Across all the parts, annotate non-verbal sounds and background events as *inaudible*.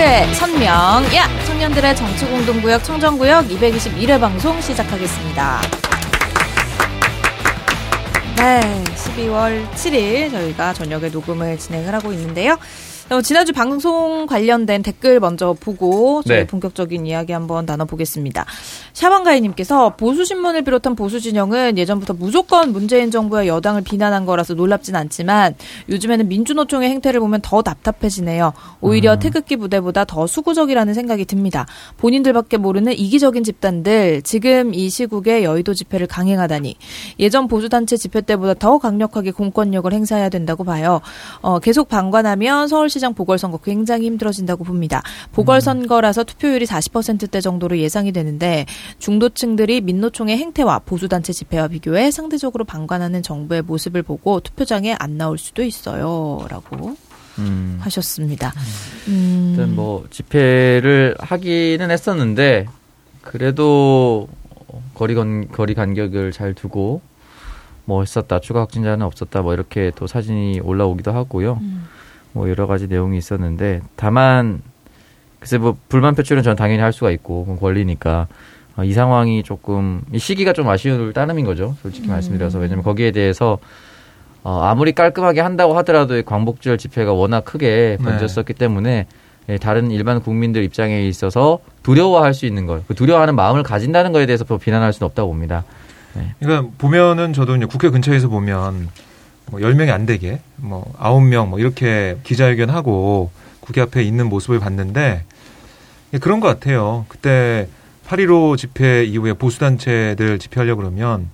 팟캐스트 선명 야 청년들의 정치공동구역 청정구역 221회 방송 시작하겠습니다. 네, 12월 7일 저희가 저녁에 녹음을 진행을 하고 있는데요. 어, 지난주 방송 관련된 댓글 먼저 보고 저희 네. 본격적인 이야기 한번 나눠보겠습니다. 샤방가이님께서 보수신문을 비롯한 보수진영은 예전부터 무조건 문재인 정부와 여당을 비난한 거라서 놀랍진 않지만 요즘에는 민주노총의 행태를 보면 더 답답해지네요. 오히려 태극기 부대보다 더 수구적이라는 생각이 듭니다. 본인들밖에 모르는 이기적인 집단들 지금 이 시국에 여의도 집회를 강행하다니 예전 보수단체 집회 때보다 더 강력하게 공권력을 행사해야 된다고 봐요. 어, 계속 방관하면 서울시장 보궐선거 굉장히 힘들어진다고 봅니다. 보궐선거라서 투표율이 40%대 정도로 예상이 되는데 중도층들이 민노총의 행태와 보수단체 집회와 비교해 상대적으로 방관하는 정부의 모습을 보고 투표장에 안 나올 수도 있어요. 라고 음. 하셨습니다. 음, 일단 뭐 집회를 하기는 했었는데 그래도 거리 건 거리 간격을 잘 두고 뭐 했었다 추가 확진자는 없었다 뭐 이렇게 또 사진이 올라오기도 하고요. 음. 뭐 여러 가지 내용이 있었는데 다만 글쎄 뭐 불만 표출은 전 당연히 할 수가 있고 권리니까 어, 이 상황이 조금 이 시기가 좀 아쉬울 따름인 거죠. 솔직히 음. 말씀드려서 왜냐면 거기에 대해서 어, 아무리 깔끔하게 한다고 하더라도 이 광복절 집회가 워낙 크게 네. 번졌었기 때문에 예, 다른 일반 국민들 입장에 있어서 두려워할 수 있는 것, 그 두려워하는 마음을 가진다는 거에 대해서 또 비난할 수는 없다고 봅니다. 그러니까 보면은 저도 이제 국회 근처에서 보면 뭐 10명이 안 되게 뭐 9명 뭐 이렇게 기자회견하고 국회 앞에 있는 모습을 봤는데 예, 그런 것 같아요. 그때 8.15 집회 이후에 보수단체들 집회하려고 그러면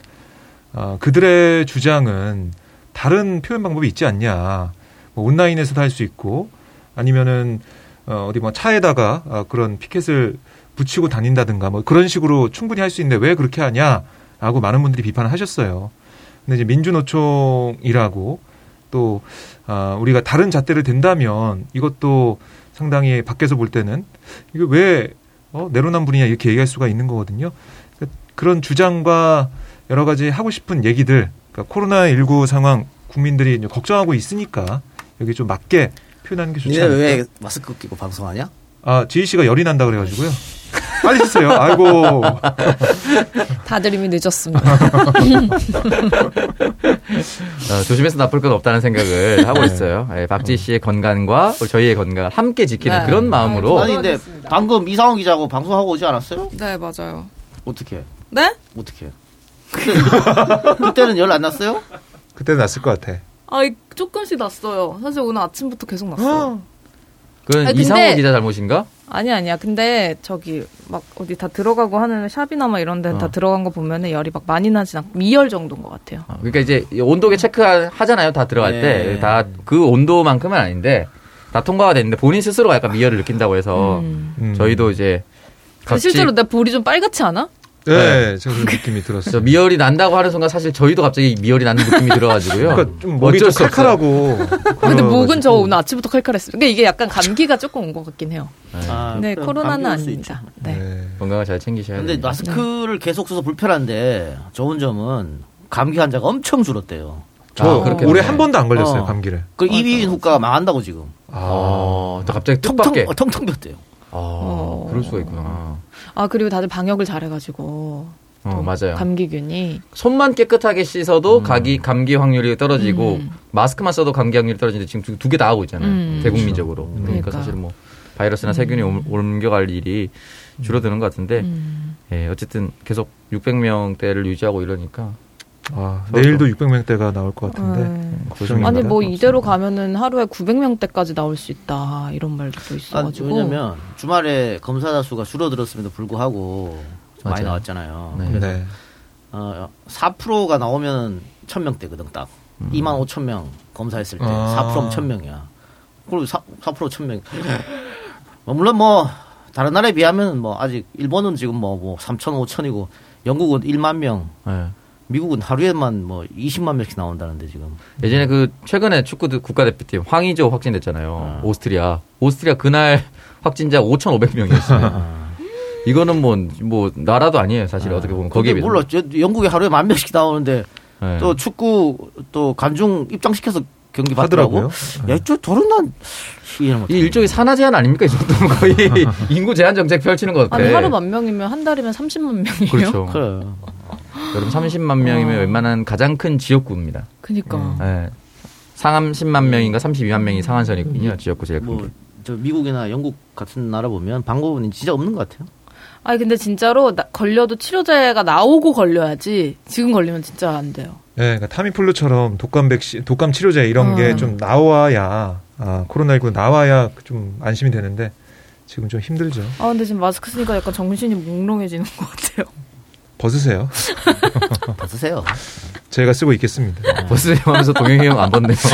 어, 그들의 주장은 다른 표현 방법이 있지 않냐. 뭐 온라인에서도 할 수 있고 아니면은 어, 어디 뭐 차에다가 어, 그런 피켓을 붙이고 다닌다든가 뭐 그런 식으로 충분히 할 수 있는데 왜 그렇게 하냐라고 많은 분들이 비판을 하셨어요. 근데 이제 민주노총이라고 또 아, 우리가 다른 잣대를 댄다면 이것도 상당히 밖에서 볼 때는 이게 왜 어, 내로남불이냐 이렇게 얘기할 수가 있는 거거든요. 그러니까 그런 주장과 여러 가지 하고 싶은 얘기들, 그러니까 코로나 19 상황 국민들이 걱정하고 있으니까 여기 좀 맞게 표현하는 게 좋지 않을까. 왜 마스크 끼고 방송하냐? 아, 지희 씨가 열이 난다 그래가지고요. *laughs* 빨리 쓰세요. 아이고. *laughs* 다들 이미 늦었습니다. *laughs* 어, 조심해서 나쁠 건 없다는 생각을 하고 있어요. 예, 박지 씨의 건강과 저희의 건강을 함께 지키는 네. 그런 마음으로 아니 근데 방금 이상원 기자하고 방송하고 오지 않았어요? 네, 맞아요. 어떻게? 네? 어떻게? 그때, 그때는 열 안 났어요? 그때는 났을 것 같아. 아, 조금씩 났어요. 사실 오늘 아침부터 계속 났어요. 그건 아니, 근데- 이상호 기자 잘못인가? 아니 아니야. 근데 저기 막 어디 다 들어가고 하는 샵이나 막 이런 데는 어. 다 들어간 거 보면은 열이 막 많이 나진 않고 미열 정도인 것 같아요. 어, 그러니까 이제 온도계 체크 하잖아요. 다 들어갈 네. 때다 그 온도만큼은 아닌데 다 통과가 됐는데 본인 스스로가 약간 미열을 느낀다고 해서 음. 음. 저희도 이제 실제로 내 볼이 좀 빨갛지 않아? 네, 제가 그런 느낌이 들었어요. 미열이 난다고 하는 순간 사실 저희도 갑자기 미열이 나는 느낌이 들어가지고요. 그러니까 좀 몸이 좀 어쩔 수 없어요. 칼칼하고. *laughs* 근데 목은 저. 오늘 아침부터 칼칼했어요. 그러니까 이게 약간 감기가 조금 온 것 같긴 해요. 아, 근데 그럼 코로나는 아닙니다. 네. 네. 건강을 잘 챙기셔야 근데 됩니다. 마스크를 계속 써서 불편한데 좋은 점은 감기 환자가 엄청 줄었대요. 저 아. 올해 한 번도 안 걸렸어요, 어. 감기를. 그 이비인 후과가 망한다고 지금. 어, 또 갑자기 툭 텅텅 밖에. 어, 텅텅 ቢ었대요. 아, 그럴 수가 있구나. 아 그리고 다들 방역을 잘해가지고 어, 또 맞아요. 감기균이 손만 깨끗하게 씻어도 감기 감기 확률이 떨어지고 음. 마스크만 써도 감기 확률이 떨어지는데 지금 두 개 다 하고 있잖아요. 음. 대국민적으로. 그러니까 그러니까. 사실 뭐 바이러스나 세균이 옮- 옮겨갈 일이 줄어드는 것 같은데 음. 예, 어쨌든 계속 600명대를 유지하고 이러니까 아, 서로 내일도 600명대가 나올 것 같은데. 네. 걱정입니다. 아니 뭐. 이대로 가면은 하루에 900명대까지 나올 수 있다 이런 말도 또 아, 있어가지고 왜냐면 주말에 검사자 수가 줄어들었음에도 불구하고 좀 많이 맞아요. 나왔잖아요. 네. 그래서 네. 어, 4%가 나오면 1000명대거든 딱. 음. 2만 5천 명 검사했을 때 아. 4%면 1000명이야. 그리고 4, 4% 1000명. 뭐 물론 뭐 다른 나라에 비하면 뭐 아직 일본은 지금 뭐, 뭐 3천 5천이고 영국은 1만 명, 예. 미국은 하루에만 뭐 20만 명씩 나온다는데 지금. 예전에 그 최근에 축구 국가대표팀 황의조 확진됐잖아요. 오스트리아. 오스트리아 그날 확진자 5,500명이었어요. 이거는 뭐, 뭐, 나라도 아니에요, 사실 어떻게 보면. 거기에 비해서. 몰라. 저 영국에 하루에 만 명씩 나오는데 예. 또 축구 또 관중 입장시켜서 경기 받더라고. 하더라고요. 야, 저 저런 난. 이 일종의 산하 제한 아닙니까? 이 정도면 거의 *laughs* 인구 제한 정책 펼치는 것 같아. 아니 하루 만 명이면 한 달이면 30만 명이에요. 그렇죠. 그래. 여름 30만 명이면 어. 웬만한 가장 큰 지역구입니다. 그니까. 음. 예. 상암 10만 명인가 32만 명이 상한선이거든요. 지역구 제일 큰 게. 뭐저 미국이나 영국 같은 나라 보면 방법은 진짜 없는 것 같아요. 아니 근데 진짜로 나- 걸려도 치료제가 나오고 걸려야지 지금 걸리면 진짜 안 돼요. 네, 그러니까 타미플루처럼 독감 백신, 독감 치료제 이런 음. 게좀 나와야 아, 코로나19 나와야 좀 안심이 되는데 지금 좀 힘들죠. 아 근데 지금 마스크 쓰니까 약간 정신이 몽롱해지는 것 같아요. 벗으세요. *laughs* 벗으세요. 제가 쓰고 있겠습니다. 버스에 하면서 동영이 형 안 벗네요. *laughs*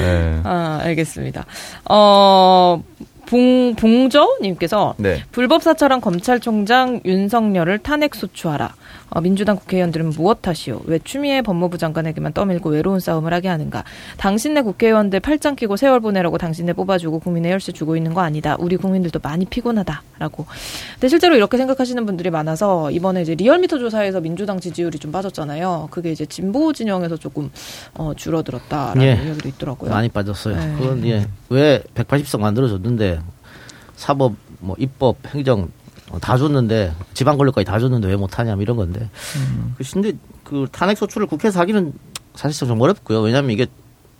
네. 아 알겠습니다. 어. 봉, 봉저님께서 네. 불법사찰한 검찰총장 윤석열을 탄핵 소추하라. 어, 민주당 국회의원들은 무엇 하시오? 왜 추미애 법무부 장관에게만 떠밀고 외로운 싸움을 하게 하는가? 당신네 국회의원들 팔짱 끼고 세월 보내라고 당신네 뽑아주고 국민의 열쇠 주고 있는 거 아니다. 우리 국민들도 많이 피곤하다라고. 근데 실제로 이렇게 생각하시는 분들이 많아서 이번에 이제 리얼미터 조사에서 민주당 지지율이 좀 빠졌잖아요. 그게 이제 진보 진영에서 조금 어, 줄어들었다라는 예. 이야기도 있더라고요. 많이 빠졌어요. 네. 그건 예. 왜 180석 만들어줬는데 사법, 뭐 입법, 행정 어, 다 줬는데 지방 권력까지 다 줬는데 왜 못하냐 뭐 이런 건데. 음. 그 근데 그 탄핵 소추를 국회에서 하기는 사실상 좀 어렵고요. 왜냐하면 이게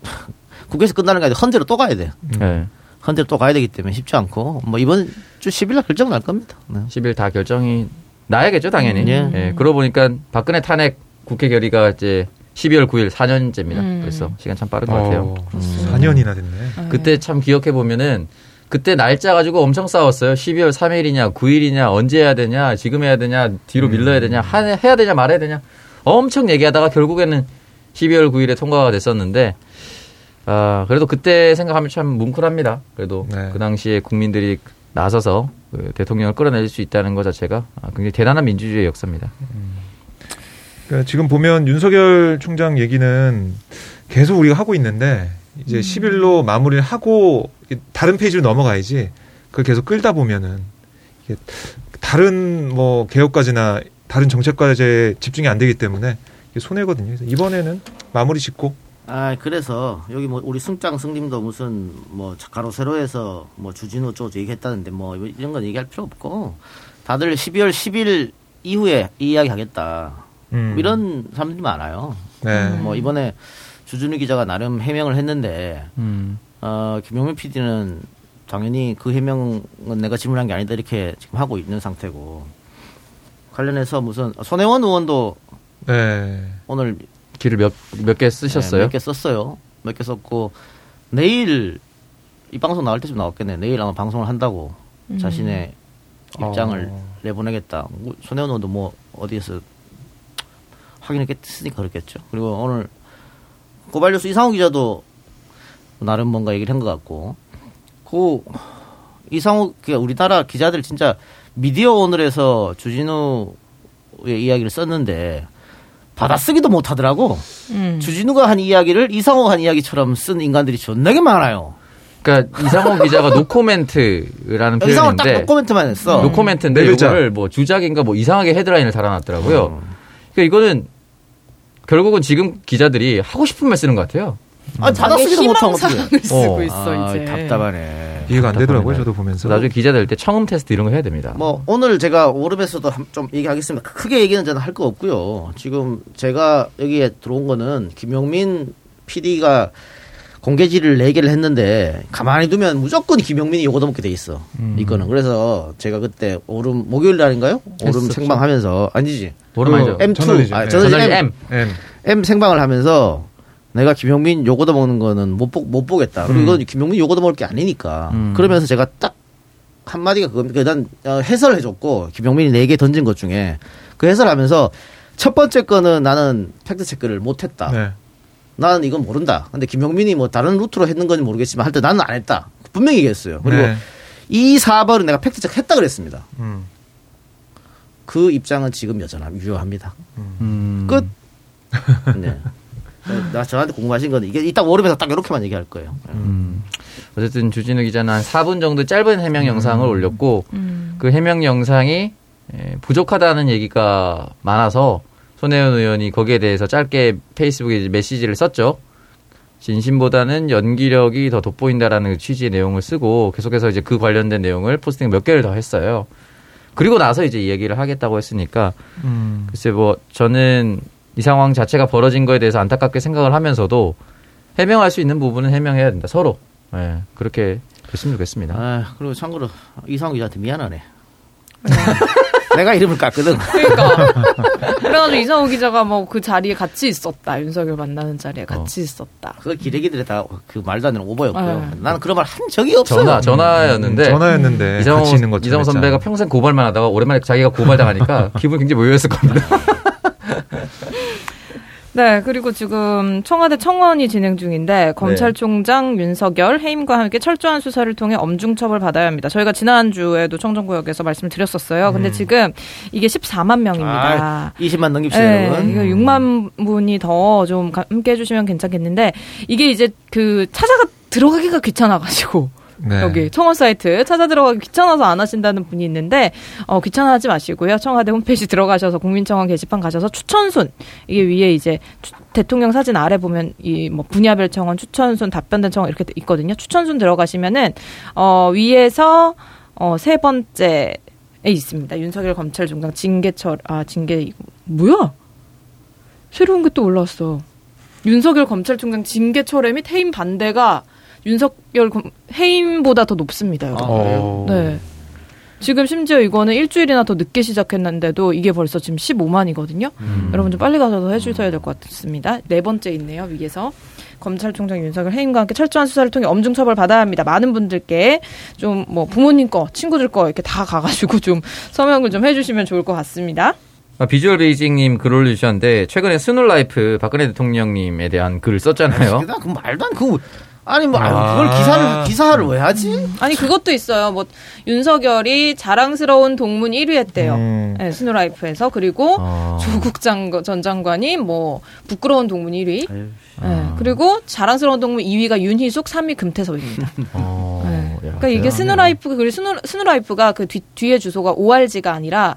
*laughs* 국회에서 끝나는 게 아니라 헌재로 또 가야 돼. 네. 헌재로 또 가야 되기 때문에 쉽지 않고 뭐 이번 주 10일 날 결정 날 겁니다. 네. 10일 다 결정이 나야겠죠, 당연히. 예. 예. 그러고 보니까 박근혜 탄핵 국회 결의가 이제 12월 9일 4년째입니다. 음. 그래서 시간 참 빠른 것 같아요. 어, 4년이나 됐네. 네. 그때 참 기억해 보면은 그때 날짜 가지고 엄청 싸웠어요. 12월 3일이냐, 9일이냐, 언제 해야 되냐, 지금 해야 되냐, 뒤로 밀러야 되냐, 하- 해야 되냐, 말아야 되냐. 엄청 얘기하다가 결국에는 12월 9일에 통과가 됐었는데, 아, 그래도 그때 생각하면 참 뭉클합니다. 그래도 네. 그 당시에 국민들이 나서서 그 대통령을 끌어낼 수 있다는 것 자체가 아, 굉장히 대단한 민주주의의 역사입니다. 그러니까 지금 보면 윤석열 총장 얘기는 계속 우리가 하고 있는데 이제 10일로 마무리를 하고 다른 페이지로 넘어가야지 그걸 계속 끌다 보면은 이게 다른 뭐 개혁까지나 다른 정책까지 집중이 안 되기 때문에 이게 손해거든요. 그래서 이번에는 마무리 짓고 아 그래서 여기 뭐 우리 승장 승님도 무슨 뭐 가로 세로에서 뭐 주진우 쪽 얘기했다는데 뭐 이런 건 얘기할 필요 없고 다들 12월 10일 이후에 이 이야기 하겠다 음. 이런 사람들이 많아요. 네. 뭐 이번에 주준우 기자가 나름 해명을 했는데 음. 어, 김용민 PD는 당연히 그 해명은 내가 질문한 게 아니다 이렇게 지금 하고 있는 상태고 관련해서 무슨 손혜원 의원도 네. 오늘 길을 몇 몇 개 쓰셨어요? 네, 몇개 썼어요. 몇 개 썼고 내일 이 방송 나올 때쯤 나왔겠네. 내일 아마 방송을 한다고 음. 자신의 입장을 어. 내보내겠다. 뭐 손혜원 의원도 뭐 어디에서 확인했겠으니까 그렇겠죠. 그리고 오늘 고발뉴스 이상호 기자도 나름 뭔가 얘기를 한 것 같고 그 이상호 그 우리나라 기자들 진짜 미디어 오늘에서 주진우의 이야기를 썼는데 받아쓰기도 못하더라고. 음. 주진우가 한 이야기를 이상호가 한 이야기처럼 쓴 인간들이 존나게 많아요. 그러니까 이상호 *laughs* 기자가 노코멘트라는 이상호 딱 표현인데 노코멘트만 했어. 노코멘트인데 네 글자. 이거를 뭐 주작인가 뭐 이상하게 헤드라인을 달아놨더라고요. 어. 그러니까 이거는 결국은 지금 기자들이 하고 싶은 말 쓰는 것 같아요. 아, 받아쓰기도 어떻게 희망사항을 쓰고 어. 있어 아, 이제. 답답하네. 이해가 안 되더라고요. 저도 보면서. 나중에 기자 될 때 청음 테스트 이런 거 해야 됩니다. 뭐 오늘 제가 오름에서도 한- 좀 얘기하겠습니다. 크게 얘기는 저는 할 거 없고요. 지금 제가 여기에 들어온 거는 김용민 PD가 공개지를 4개를 했는데 가만히 두면 무조건 김용민이 요거 더먹게 돼 있어. 이거는 그래서 제가 그때 오름 목요일 날인가요? 오름. 생방하면서 아니지. 모르면 아니죠. 그 M2 저널리즘. 아, 네. 저널리즘 저널리 M. M. M. 생방을 하면서 내가 김용민 욕 얻어먹는 거는 못, 보, 못 보겠다. 그리고 음. 이건 김용민 욕 얻어먹을 게 아니니까. 음. 그러면서 제가 딱 한마디가 그겁니다. 일단 어, 해설을 해줬고 김용민이 네개 던진 것 중에 그 해설하면서 첫 번째 거는 나는 fact check를 못했다. 네. 나는 이건 모른다. 근데 김용민이 뭐 다른 루트로 했는 건지 모르겠지만 할때 나는 안 했다. 분명히 얘기했어요. 그리고 네. 이 4번은 내가 fact check 했다 그랬습니다. 음. 그 입장은 지금 여전히 유효합니다. 음. 끝. 네. 나 저한테 궁금하신 건 이게 이따 오름에서 딱 이렇게만 얘기할 거예요. 음. 어쨌든 주진우 기자는 한 4분 정도 짧은 해명 영상을 올렸고 음. 그 해명 영상이 에, 부족하다는 얘기가 많아서 손혜원 의원이 거기에 대해서 짧게 페이스북에 메시지를 썼죠. 진심보다는 연기력이 더 돋보인다라는 취지의 내용을 쓰고 계속해서 이제 그 관련된 내용을 포스팅 몇 개를 더 했어요. 그리고 나서 이제 이 얘기를 하겠다고 했으니까 음. 글쎄 뭐 저는 이 상황 자체가 벌어진 거에 대해서 안타깝게 생각을 하면서도 해명할 수 있는 부분은 해명해야 된다 서로 예, 그렇게 됐으면 좋겠습니다. 아, 그리고 참고로 이상우 기자한테 미안하네. *laughs* 내가 이름을 깠거든. 그러니까. 그래가지고 이상호 기자가 뭐 그 자리에 같이 있었다. 윤석열 만나는 자리에 같이 있었다. 그거 기레기들이 다 그 말도 안 되는 오버였고요. 네. 나는 그런 말 한 적이 없어요. 전화 전화였는데 음, 전화였는데 이상호, 같이 있는 것처럼 이상호 선배가. 평생 고발만 하다가 오랜만에 자기가 고발당하니까 *laughs* 기분이 굉장히 묘했을 겁니다. *laughs* 네, 그리고 지금 청와대 청원이 진행 중인데 검찰총장 윤석열 해임과 함께 철저한 수사를 통해 엄중 처벌 받아야 합니다. 저희가 지난주에도 청정구역에서 말씀을 드렸었어요. 근데 지금 이게 14만 명입니다. 아, 20만 넘깁시다, 네, 여러분. 이거 6만 분이 더 좀 함께 해주시면 괜찮겠는데 이게 이제 그 찾아가 들어가기가 귀찮아가지고 네. 여기 청원 사이트 찾아 들어가기 귀찮아서 안 하신다는 분이 있는데 어, 귀찮아하지 마시고요. 청와대 홈페이지 들어가셔서 국민청원 게시판 가셔서 추천순 이게 위에 이제 추- 대통령 사진 아래 보면 이 뭐 분야별 청원, 추천순, 답변된 청원 이렇게 있거든요. 추천순 들어가시면은 어, 위에서 어, 세 번째 에 있습니다. 윤석열 검찰총장 징계철 아 징계 뭐야? 새로운 게 또 올라왔어. 윤석열 검찰총장 징계 철회 및 해임 반대가 윤석열 검- 해임보다 더 높습니다. 여러분. 아, 그래요? 네. 지금 심지어 이거는 일주일이나 더 늦게 시작했는데도 이게 벌써 지금 15만이거든요. 음. 여러분 좀 빨리 가서 해주셔야 될 것 같습니다. 네 번째 있네요 위에서 검찰총장 윤석열 해임과 함께 철저한 수사를 통해 엄중 처벌 받아야 합니다. 많은 분들께 좀 뭐 부모님 거, 친구들 거 이렇게 다 가가지고 좀 서명을 좀 해주시면 좋을 것 같습니다. 아, 비주얼 베이징님 글 올려주셨는데 최근에 스누라이프 박근혜 대통령님에 대한 글을 썼잖아요. 나그 말도 안 그. 아니 뭐 아유, 아. 그걸 기사를 기사를 왜 하지? 아니 그것도 있어요. 뭐 윤석열이 자랑스러운 동문 1위 했대요. 음. 네, 스누라이프에서 그리고 어. 조국 장, 전 장관이 뭐 부끄러운 동문 1위. 아유, 네, 그리고 자랑스러운 동문 2위가 윤희숙, 3위 금태섭입니다. 어, 네. 야, 그러니까 이게. 스누라이프 그리고 스누, 스누라이프가 그 뒤, 뒤에 주소가 ORG가 아니라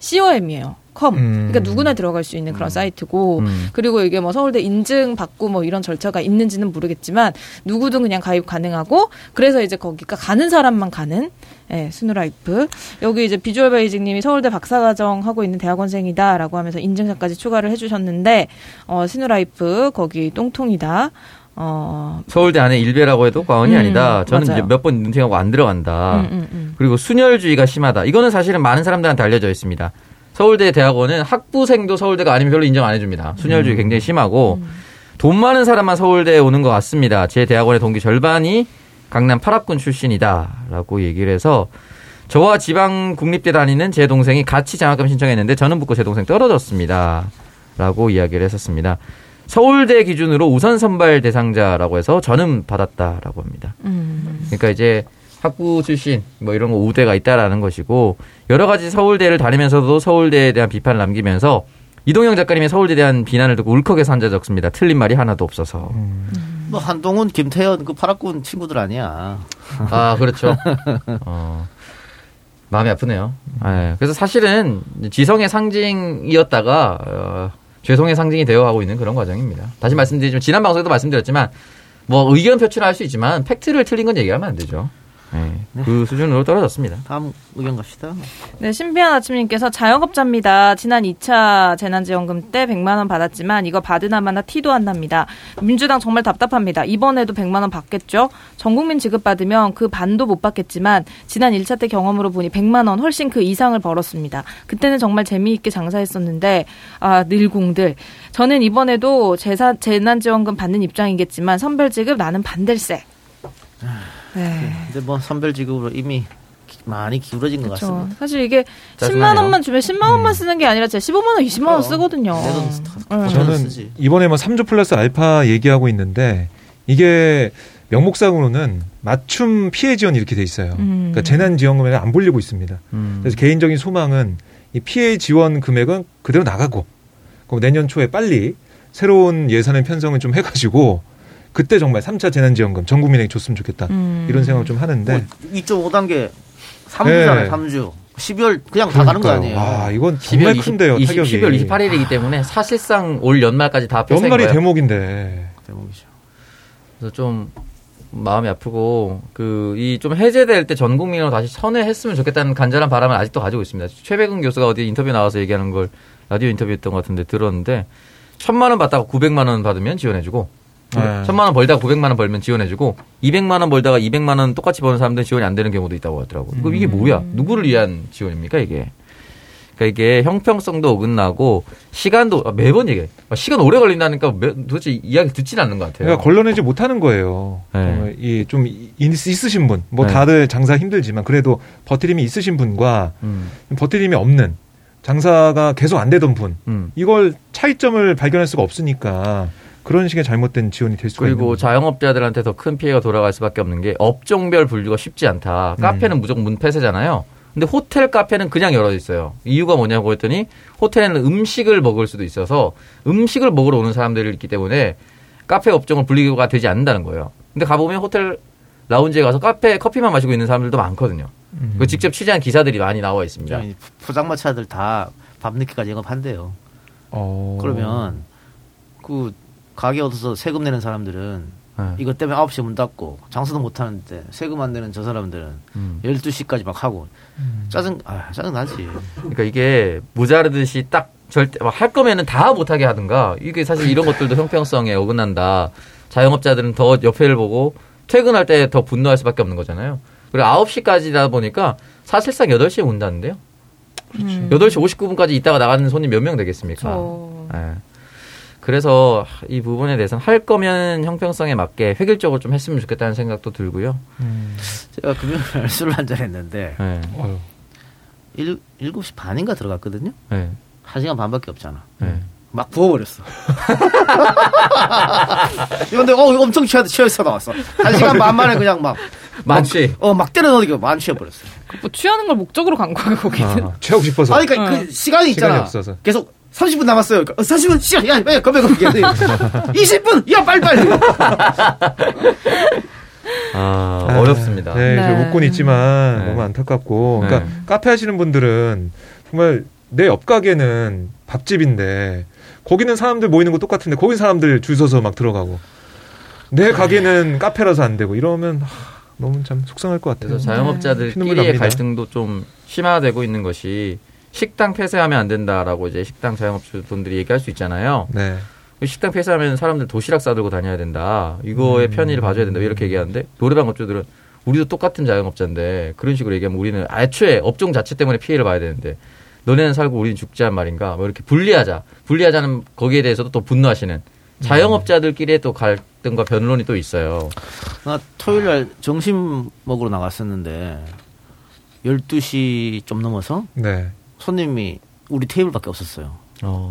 COM이에요. com. 음. 그러니까 누구나 들어갈 수 있는 그런 사이트고 음. 그리고 이게 뭐 서울대 인증 받고 뭐 이런 절차가 있는지는 모르겠지만 누구든 그냥 가입 가능하고 그래서 이제 거기가 가는 사람만 가는 예, 스누라이프. 여기 이제 비주얼 베이징 님이 서울대 박사과정 하고 있는 대학원생이다라고 하면서 인증샷까지 추가를 해 주셨는데 어 스누라이프 거기 똥통이다. 어 서울대 안에 일베라고 해도 과언이 음, 아니다. 저는. 이제 몇번 눈팅하고 안 들어간다. 음, 음, 음. 그리고 순혈주의가 심하다. 이거는 사실은 많은 사람들한테 알려져 있습니다. 서울대 대학원은 학부생도 서울대가 아니면 별로 인정 안 해줍니다. 순혈주의 굉장히 심하고 돈 많은 사람만 서울대에 오는 것 같습니다. 제 대학원의 동기 절반이 강남 파락군 출신이다라고 얘기를 해서 저와 지방 국립대 다니는 제 동생이 같이 장학금 신청했는데 저는 붙고 제 동생 떨어졌습니다. 라고 이야기를 했었습니다. 서울대 기준으로 우선 선발 대상자라고 해서 저는 받았다라고 합니다. 음. 그러니까 이제 학부 출신 뭐 이런 거 우대가 있다라는 것이고 여러 가지 서울대를 다니면서도 서울대에 대한 비판을 남기면서 이동영 작가님의 서울대에 대한 비난을 듣고 울컥해서 한자 적습니다. 틀린 말이 하나도 없어서. 뭐 한동훈, 김태현 그 파락군 친구들 아니야. 아 그렇죠. *laughs* 어, 마음이 아프네요. 예, 그래서 사실은 지성의 상징이었다가 어, 죄송의 상징이 되어가고 있는 그런 과정입니다. 다시 말씀드리지만 지난 방송에도 말씀드렸지만 뭐 의견 표출할 수 있지만 팩트를 틀린 건 얘기하면 안 되죠. 예, 그 수준으로 떨어졌습니다. 다음 의견 갑시다. 네, 신비한 아침님께서 자영업자입니다. 지난 2차 재난지원금 때 100만 원 받았지만 이거 받으나 마나 티도 안 납니다. 민주당 정말 답답합니다. 이번에도 100만 원 받겠죠? 전 국민 지급 받으면 그 반도 못 받겠지만 지난 1차 때 경험으로 보니 100만 원 훨씬 그 이상을 벌었습니다. 그때는 정말 재미있게 장사했었는데 아, 늘공들. 저는 이번에도 재사, 재난지원금 받는 입장이겠지만 선별지급 나는 반댈세. 네. 근데 뭐 선별 지급으로 이미 기- 많이 기울어진 것 그렇죠. 같습니다. 사실 이게 짜증나네요. 10만 원만 주면 10만 원만 쓰는 게 아니라 진짜 15만 원, 20만 원. 쓰거든요. 응. 저는. 이번에 뭐 3조 플러스 알파 얘기하고 있는데 이게 명목상으로는 맞춤 피해 지원 이렇게 돼 있어요. 음. 그러니까 재난 지원금에는 안 볼리고 있습니다. 음. 그래서 개인적인 소망은 이 피해 지원 금액은 그대로 나가고 그럼 내년 초에 빨리 새로운 예산의 편성을 좀 해가지고 그때 정말 3차 재난지원금 전 국민에게 줬으면 좋겠다 음. 이런 생각을 좀 하는데 뭐 2.5단계 3주잖아요, 네. 3주. 12월 그냥 다 가는 거 그러니까요. 아니에요. 와, 이건 정말 20, 큰데요, 20, 타격이. 12월 28일이기 때문에 사실상 올 연말까지 다 폐쇄인 연말이 거예요. 대목인데. 대목이죠. 그래서 좀 마음이 아프고 그 이 좀 해제될 때 전 국민으로 다시 선회했으면 좋겠다는 간절한 바람을 아직도 가지고 있습니다. 최백은 교수가 어디 인터뷰 나와서 얘기하는 걸 라디오 인터뷰했던 것 같은데 들었는데 천만 원 받다가 900만 원 받으면 지원해주고 네. 천만 원 벌다가 900만 원 벌면 지원해주고 200만 원 벌다가 200만 원 똑같이 버는 사람들은 지원이 안 되는 경우도 있다고 하더라고요. 이거 이게 뭐야? 누구를 위한 지원입니까 이게? 그러니까 이게 형평성도 어긋나고 시간도 아, 매번 얘기해. 아, 시간 오래 걸린다니까 매- 도대체 이야기 듣지는 않는 것 같아요. 그러니까 걸러내지 못하는 거예요. 네. 여유 좀 있으신 분, 뭐 네. 다들 장사 힘들지만 그래도 버틸 힘이 있으신 분과 음, 버티림이 없는 장사가 계속 안 되던 분, 음. 이걸 차이점을 발견할 수가 없으니까 그런 식의 잘못된 지원이 될 수가 있는 그리고. 자영업자들한테 더 큰 피해가 돌아갈 수밖에 없는 게 업종별 분류가 쉽지 않다. 음. 카페는 무조건 문 폐쇄잖아요. 근데 호텔 카페는 그냥 열어져 있어요. 이유가 뭐냐고 했더니 호텔에는 음식을 먹을 수도 있어서 음식을 먹으러 오는 사람들이 있기 때문에 카페 업종은 분리가 되지 않는다는 거예요. 근데 가보면 호텔 라운지에 가서 카페 커피만 마시고 있는 사람들도 많거든요. 음. 그 직접 취재한 기사들이 많이 나와 있습니다. 저희 포장마차들 다 밤늦게까지 영업한대요. 어. 그러면 그 가게 얻어서 세금 내는 사람들은 네. 이것 때문에 9시에 문 닫고 장사도 못 하는데 세금 안 내는 저 사람들은 음. 12시까지 막 하고 짜증 아, 짜증 나지. 그러니까 이게 모자르듯이 딱 절대 막할 거면은 다 못하게 하든가 이게 사실 이런 것들도 형평성에 어긋난다. 자영업자들은 더 옆에를 보고 퇴근할 때 더 분노할 수밖에 없는 거잖아요. 그리고 9시까지다 보니까 사실상 8시에 문 닫는데요. 음. 8시 59분까지 있다가 나가는 손님 몇 명 되겠습니까? 저... 예. 그래서 이 부분에 대해서는 할 거면 형평성에 맞게 획일적으로 좀 했으면 좋겠다는 생각도 들고요. 음. 제가 금요일 *laughs* 술을 한잔 했는데. 일 7시 반인가 들어갔거든요. 예. 한 시간 반밖에 없잖아. 예. 막 부어버렸어. *laughs* 근데 어 이거 엄청 취하 취해서 나왔어. 한 시간 반 만에 그냥 막 *laughs* 만취. 어 막 때려 넣으니까 만 취해 버렸어. 뭐 취하는 걸 목적으로 간 거야 거기는. 아, 취하고 싶어서. 아니 그러니까 어. 그 시간이 있잖아. 시간이 없어서. 계속 30분 남았어요. 그러니까 어, 30분 시간 야, 왜 겁에 겁에 20분 야 빨리 *laughs* 빨리. 아, 아, 어렵습니다. 네, 네. 저 웃고는 있지만 네. 너무 안타깝고. 그러니까 네. 카페 하시는 분들은 정말 내 옆 가게는 밥집인데 거기는 사람들 모이는 거 똑같은데 거기 사람들 줄 서서 막 들어가고 내 가게는 카페라서 안 되고 이러면 하, 너무 참 속상할 것 같아요. 그래서 자영업자들끼리의 납니다. 갈등도 좀 심화되고 있는 것이 식당 폐쇄하면 안 된다라고 이제 식당 자영업자분들이 얘기할 수 있잖아요. 네. 식당 폐쇄하면 사람들 도시락 싸들고 다녀야 된다. 이거의 음. 편의를 봐줘야 된다. 이렇게 얘기하는데 노래방 업주들은 우리도 똑같은 자영업자인데 그런 식으로 얘기하면 우리는 애초에 업종 자체 때문에 피해를 봐야 되는데 너네는 살고 우리는 죽자는 말인가? 뭐 이렇게 분리하자. 분리하자는 거기에 대해서도 또 분노하시는 자영업자들끼리의 또 갈등과 변론이 또 있어요. 나 토요일 날 점심 먹으러 나갔었는데 12시 좀 넘어서 네. 손님이 우리 테이블밖에 없었어요.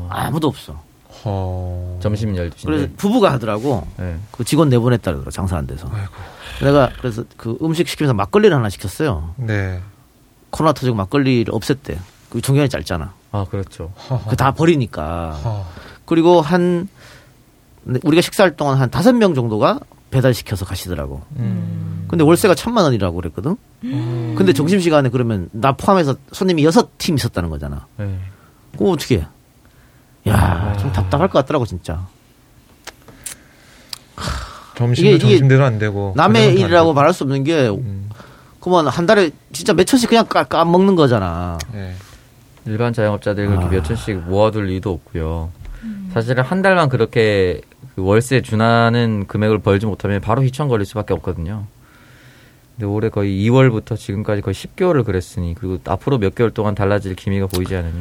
아무도 없어. 어... 점심 12시인데. 그래서 부부가 하더라고. 네. 그 직원 내보냈다 그러더라. 장사 안 돼서. 아이고. 내가 그래서 그 음식 시키면서 막걸리를 하나 시켰어요. 네. 코로나 터지고 막걸리를 없앴대. 그 중간이 짧잖아. 아, 그렇죠. 그 다 버리니까. 어. 그리고 한 우리가 식사할 동안 한 다섯 명 정도가 배달 시켜서 가시더라고. 음. 근데 월세가 천만 원이라고 그랬거든. 근데 점심 시간에 그러면 나 포함해서 손님이 여섯 팀 있었다는 거잖아. 네. 그거 어떻게? 해? 야, 좀 답답할 것 같더라고 진짜. 점심도 이게- 이게 점심대로 안 되고 남의 일이라고 되고. 말할 수 없는 게 음. 그러면 한 달에 진짜 몇 천씩 그냥 까, 까먹는 거잖아. 네. 일반 자영업자들 그렇게 아. 몇 천씩 모아둘 리도 없고요. 사실은 한 달만 그렇게 그 월세 준하는 금액을 벌지 못하면 바로 휘청거릴 수밖에 없거든요. 근데 올해 거의 2월부터 지금까지 거의 10개월을 그랬으니 그리고 앞으로 몇 개월 동안 달라질 기미가 보이지 않으니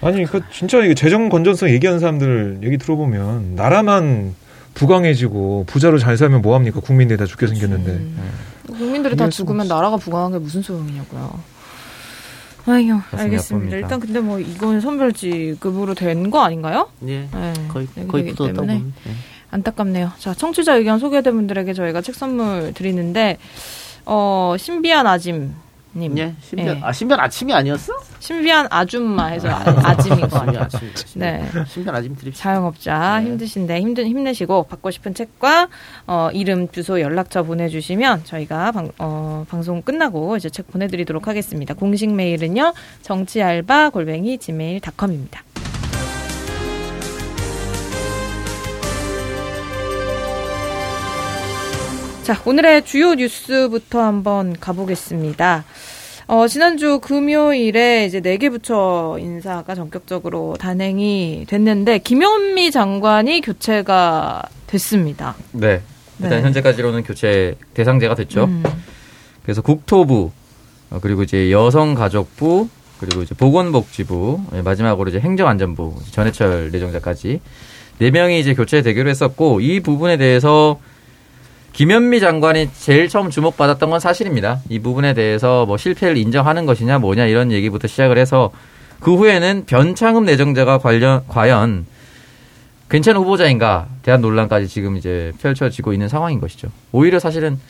아니 그 진짜 이게 재정 건전성 얘기하는 사람들 얘기 들어보면 나라만 부강해지고 부자로 잘 살면 뭐 합니까? 국민들이 다 죽게 생겼는데. 음. 국민들이 다 죽으면 나라가 부강한 게 무슨 소용이냐고요. 아유, 알겠습니다. 아픕니다. 일단 근데 뭐 이건 선별지급으로 된 거 아닌가요? 예. 네, 거의 된 거의 붙었다고 때문에 보면. 예. 안타깝네요. 자, 청취자 의견 소개된 분들에게 저희가 책 선물 드리는데 어, 신비한 아짐 님. 예. 신변 예. 아 신변 아침이 아니었어? 신비한 아줌마 해서 아, 아짐인 것 같아요. 네. 신비한 아짐 드립. 자영업자 네. 힘드신데 힘든 힘내시고 받고 싶은 책과 어, 이름, 주소, 연락처 보내주시면 저희가 방, 어, 방송 끝나고 이제 책 보내드리도록 하겠습니다. 공식 메일은요 정치알바 골뱅이 gmail.com입니다. 자, 오늘의 주요 뉴스부터 한번 가보겠습니다. 어, 지난주 금요일에 이제 네 개 부처 인사가 전격적으로 단행이 됐는데, 김현미 장관이 교체가 됐습니다. 네. 일단 네. 현재까지로는 교체 대상제가 됐죠. 음, 그래서 국토부 어, 그리고 이제 여성가족부 그리고 이제 보건복지부 예, 마지막으로 이제 행정안전부 전해철 내정자까지 네 명이 이제 교체 되기로 했었고 이 부분에 대해서 김현미 장관이 제일 처음 주목받았던 건 사실입니다. 이 부분에 대해서 뭐 실패를 인정하는 것이냐 뭐냐 이런 얘기부터 시작을 해서 그 후에는 변창흠 내정자가 관련 과연 괜찮은 후보자인가 대한 논란까지 지금 이제 펼쳐지고 있는 상황인 것이죠. 오히려 사실은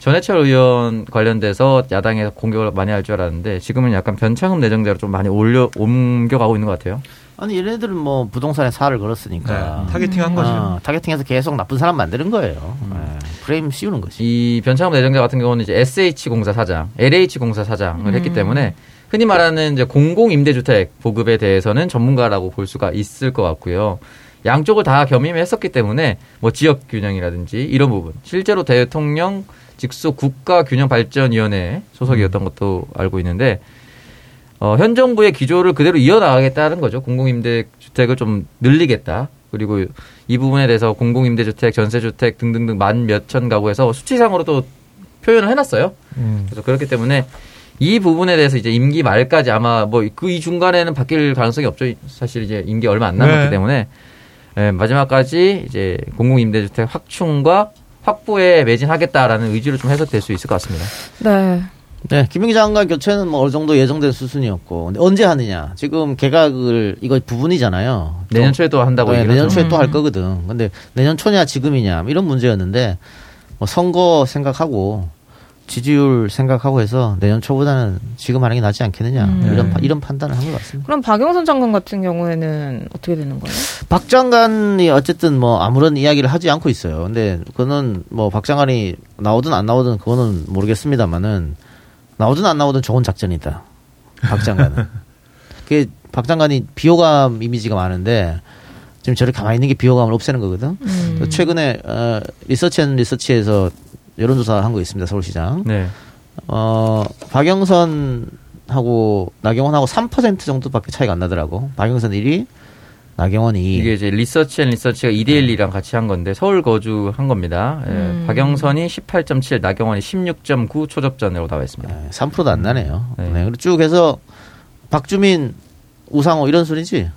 전해철 의원 관련돼서 야당에서 공격을 많이 할 줄 알았는데 지금은 약간 변창흠 내정자로 좀 많이 올려 옮겨가고 있는 것 같아요. 아니 얘네들은 뭐 부동산에 살을 걸었으니까 네, 타겟팅한 거죠. 아, 타겟팅해서 계속 나쁜 사람 만드는 거예요. 음. 네, 프레임 씌우는 거지. 이 변창흠 내정자 같은 경우는 이제 SH 공사 사장, LH 공사 사장을 했기 때문에 흔히 말하는 이제 공공 임대주택 보급에 대해서는 전문가라고 볼 수가 있을 것 같고요. 양쪽을 다 겸임했었기 때문에 뭐 지역 균형이라든지 이런 부분 실제로 대통령 직속 국가 균형 발전위원회 소속이었던 것도 알고 있는데 어, 현 정부의 기조를 그대로 이어나가겠다는 거죠. 공공임대 주택을 좀 늘리겠다. 그리고 이 부분에 대해서 공공임대 주택, 전세 주택 등등등 만 몇천 가구에서 수치상으로 또 표현을 해놨어요. 음. 그래서 그렇기 때문에 이 부분에 대해서 이제 임기 말까지 아마 뭐 그 이 중간에는 바뀔 가능성이 없죠. 사실 이제 임기 얼마 안 남았기 네. 때문에 예, 마지막까지 이제 공공임대주택 확충과 확보에 매진하겠다라는 의지로 좀 해석될 수 있을 것 같습니다. 네. 네, 김영기 장관 교체는 뭐 어느 정도 예정된 수순이었고 근데 언제 하느냐? 지금 개각을 이거 부분이잖아요. 내년 좀- 초에도 한다고 네, 얘기를 내년. 초에 또 할 거거든. 근데 내년 초냐 지금이냐 이런 문제였는데 뭐 선거 생각하고 지지율 생각하고 해서 내년 초보다는 지금 하는 게 낫지 않겠느냐 음. 이런 네. 파- 이런 판단을 한 것 같습니다. 그럼 박영선 장관 같은 경우에는 어떻게 되는 거예요? 박 장관이 어쨌든 뭐 아무런 이야기를 하지 않고 있어요. 근데 그거는 뭐 박 장관이 나오든 안 나오든 그거는 모르겠습니다만은 나오든 안 나오든 좋은 작전이다. 박 장관은. *laughs* 그게 박 장관이 비호감 이미지가 많은데 지금 저렇게 가만히 있는 게 비호감을 없애는 거거든. 음. 그 최근에 어, 리서치 앤 리서치에서 여론조사 한 거 있습니다. 서울시장. 네. 어, 박영선하고 나경원하고 3% 정도밖에 차이가 안 나더라고. 박영선 1위, 나경원 2위. 이게 이제 리서치 앤 리서치가 이데일리랑 같이 한 건데 서울 거주한 겁니다. 예, 음. 박영선이 18.7, 나경원이 16.9 초접전으로 나와 있습니다. 네, 3%도 안 나네요. 네. 네. 그리고 쭉 해서 박주민, 우상호 이런 순이지?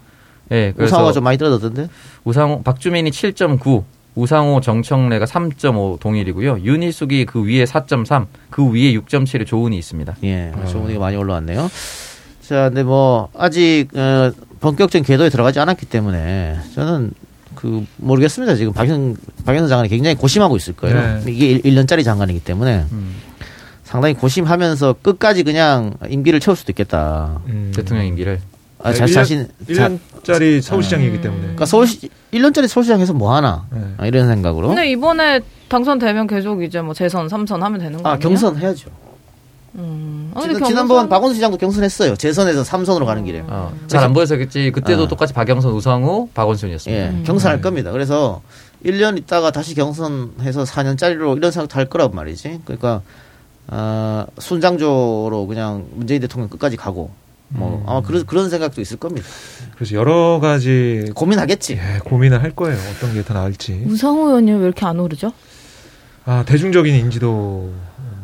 예, 그래서 우상호가 좀 많이 떨어졌던데? 우상호 박주민이 7.9, 우상호 정청래가 3.5 동일이고요. 윤희숙이 그 위에 4.3, 그 위에 6.7의 조은이 있습니다. 예, 조은이가 많이 올라왔네요. 자, 근데 뭐, 아직, 어, 본격적인 궤도에 들어가지 않았기 때문에, 저는, 그, 모르겠습니다. 지금 박영, 박영선 장관이 굉장히 고심하고 있을 거예요. 네. 이게 1, 년짜리 장관이기 때문에, 음. 상당히 고심하면서 끝까지 그냥 임기를 채울 수도 있겠다. 음. 대통령 임기를. 아, 자, 일 년- 자신, 자, 1년짜리 서울시장이기 때문에. 그러니까 서울시, 1년짜리 서울시장에서 뭐 하나? 네. 아, 이런 생각으로. 근데 이번에 당선되면 계속 이제 뭐 재선, 삼선 하면 되는 거 아? 경선 해야죠. 음. 아, 근데 지난, 경선- 지난번 박원순 시장도 경선했어요. 재선에서 삼선으로 가는 길에. 어, 잘안 보여서 그랬지. 그때도 어. 똑같이 박영선, 우상호, 박원순이었습니다. 예, 음. 경선할 네. 겁니다. 그래서 1년 있다가 다시 경선해서 4년짜리로 이런 생각도 할 거란 말이지. 그러니까, 아, 순장조로 그냥 문재인 대통령 끝까지 가고, 뭐, 음. 아마 그런, 그런 생각도 있을 겁니다. 그래서 여러 가지 고민하겠지. 예, 고민을 할 거예요. 어떤 게 더 나을지. 우상호 의원이 왜 이렇게 안 오르죠? 아, 대중적인 인지도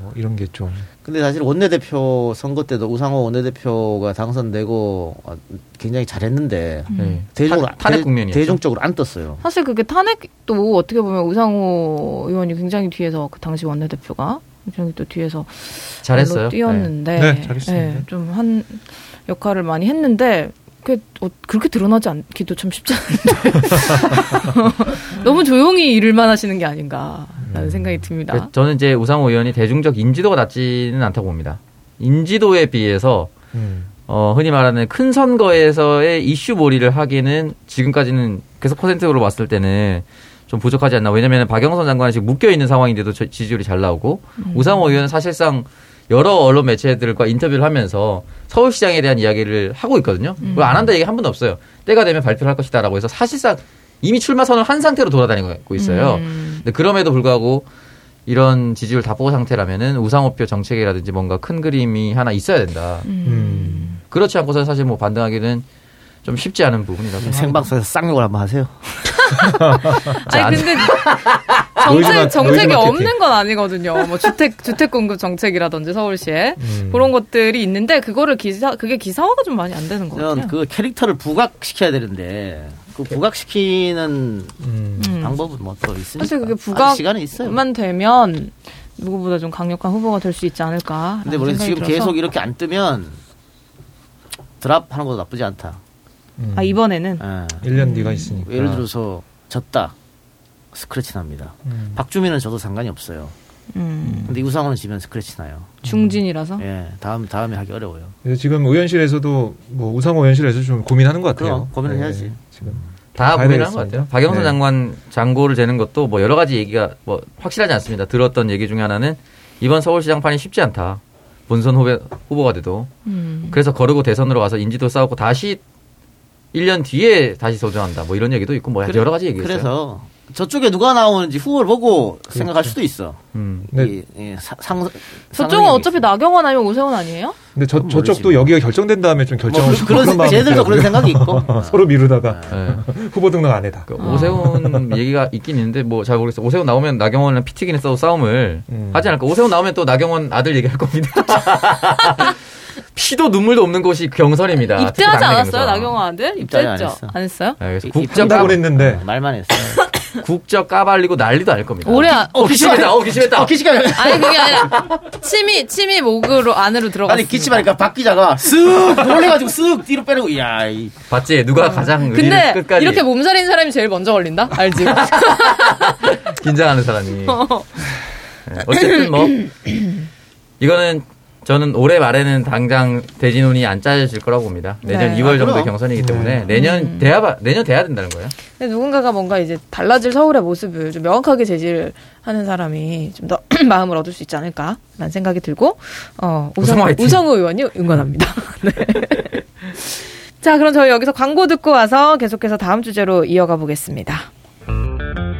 뭐 이런 게 좀. 근데 사실 원내대표 선거 때도 우상호 원내대표가 당선되고 어, 굉장히 잘했는데, 네. 대중적으로, 탄- 탄핵 대- 국면이었죠. 대중적으로 안 떴어요. 사실 그게 탄핵도 어떻게 보면 우상호 의원이 굉장히 뒤에서 그 당시 원내대표가 굉장히 또 뒤에서 잘했어요. 뛰었는데 네, 잘했습니다. 좀한 역할을 많이 했는데 그 어, 그렇게 드러나지 않기도 참 쉽지 않은데 *laughs* 너무 조용히 일만 하시는 게 아닌가라는 생각이 듭니다. 그 저는 이제 우상호 의원이 대중적 인지도가 낮지는 않다고 봅니다. 인지도에 비해서 음. 어, 흔히 말하는 큰 선거에서의 이슈 몰이를 하기는 지금까지는 계속 퍼센트로 봤을 때는 좀 부족하지 않나. 왜냐면 박영선 장관이 지금 묶여 있는 상황인데도 저- 지지율이 잘 나오고 음. 우상호 의원은 사실상 여러 언론 매체들과 인터뷰를 하면서 서울시장에 대한 이야기를 하고 있거든요. 음. 안 한다 얘기 한 번도 없어요. 때가 되면 발표를 할 것이다라고 해서 사실상 이미 출마 선언을 한 상태로 돌아다니고 있어요. 음. 근데 그럼에도 불구하고 이런 지지율 답보고 상태라면은 우상호표 정책이라든지 뭔가 큰 그림이 하나 있어야 된다. 음. 그렇지 않고서 사실 뭐 반등하기는 좀 쉽지 않은 부분이라서 음, 생방송에서 쌍욕을 한번 하세요. *laughs* *laughs* 아니 근데 정책 정책이 노이즈 마케팅. 없는 건 아니거든요. 뭐 주택 주택 공급 정책이라든지 서울시에 음. 그런 것들이 있는데 그거를 기사 그게 기사화가 좀 많이 안 되는 것 같아요. 저는 그 캐릭터를 부각시켜야 되는데 그 부각시키는 음. 음. 방법은 뭐 또 있으니까. 사실 그게 아직 부각 시간이 있어요. 만 되면 누구보다 좀 강력한 후보가 될 수 있지 않을까. 근데 모르겠 지금 계속 이렇게 안 뜨면 드랍 하는 것도 나쁘지 않다. 음. 아 이번에는 예. 1년 뒤가 있으니까. 예를 들어서 졌다. 스크래치 납니다. 음. 박주민은 저도 상관이 없어요. 음, 근데 우상호는 지면 스크래치 나요. 중진이라서 예, 다음 다음에 하기 어려워요. 그래서 지금 의원실에서도 뭐 우상호 의원실에서 좀 고민하는 것 같아요. 그럼, 고민을 네, 해야지. 지금 다 봐야 고민한 것. 같아요. 박영선 네. 장관 장고를 재는 것도 뭐 여러 가지 얘기가 뭐 확실하지 않습니다. 들었던 얘기 중에 하나는 이번 서울시장판이 쉽지 않다. 본선 후배, 후보가 돼도 음. 그래서 거르고 대선으로 가서 인지도 쌓고 다시 1년 뒤에 다시 도전한다. 뭐 이런 얘기도 있고 뭐 그래- 여러 가지 얘기 있어요. 그래서 저쪽에 누가 나오는지 후보를 보고 생각할 수도 있어. 음. 네. 이, 이 사- 상, 저쪽은 어차피 있어. 나경원 아니면 오세훈 아니에요? 근데 저 저쪽도. 여기가 결정된 다음에 좀뭐 결정을 그- 그런 마음이 쟤들도 그런. 생각이 있고. *laughs* 서로 미루다가 예. *laughs* 후보 등록 안 해다. 그 오세훈 얘기가 있긴 있는데 뭐 잘 모르겠어요. 오세훈 나오면 나경원이랑 피튀기는 싸우 싸움을 음. 하지 않을까. 오세훈 나오면 또 나경원 아들 얘기할 겁니다. *laughs* 피도 눈물도 없는 곳이 경선입니다. 입대하지 않았어요. 나경원 아들? 입대 안 입대했죠? 했어. 안 했어요? 네, 그래서 까, 했는데 어, 말만 했어요. 국적 까발리고 난리도 아닐 겁니다. 올해 안- 어 기침했다. 어 기침했다. 어, *laughs* 기침하 아니 그게 아니라 침이 침이 목으로 안으로 들어갔어. 아니 기침하니까 박 기자가 쓱 놀래가지고 쓱 뒤로 빼내고 이야 이 봤지? 누가 가장 어. 근데 끝까지 이렇게 몸살인 사람이 제일 먼저 걸린다? 알지? *laughs* 긴장하는 사람이. *laughs* 네, 어쨌든 뭐 이거는 저는 올해 말에는 당장 대진운이 안 짜질 거라고 봅니다. 내년 네. 2월 아, 정도. 경선이기 때문에 음. 내년 돼야 봐- 내년 돼야 된다는 거예요. 근데 누군가가 뭔가 이제 달라질 서울의 모습을 좀 명확하게 제시를 하는 사람이 좀 더 *clears throat* 마음을 얻을 수 있지 않을까라는 생각이 들고 어, 화이팅. 우상호 의원이 응원합니다. *laughs* 네. 자, 그럼 저희 여기서 광고 듣고 와서 계속해서 다음 주제로 이어가 보겠습니다.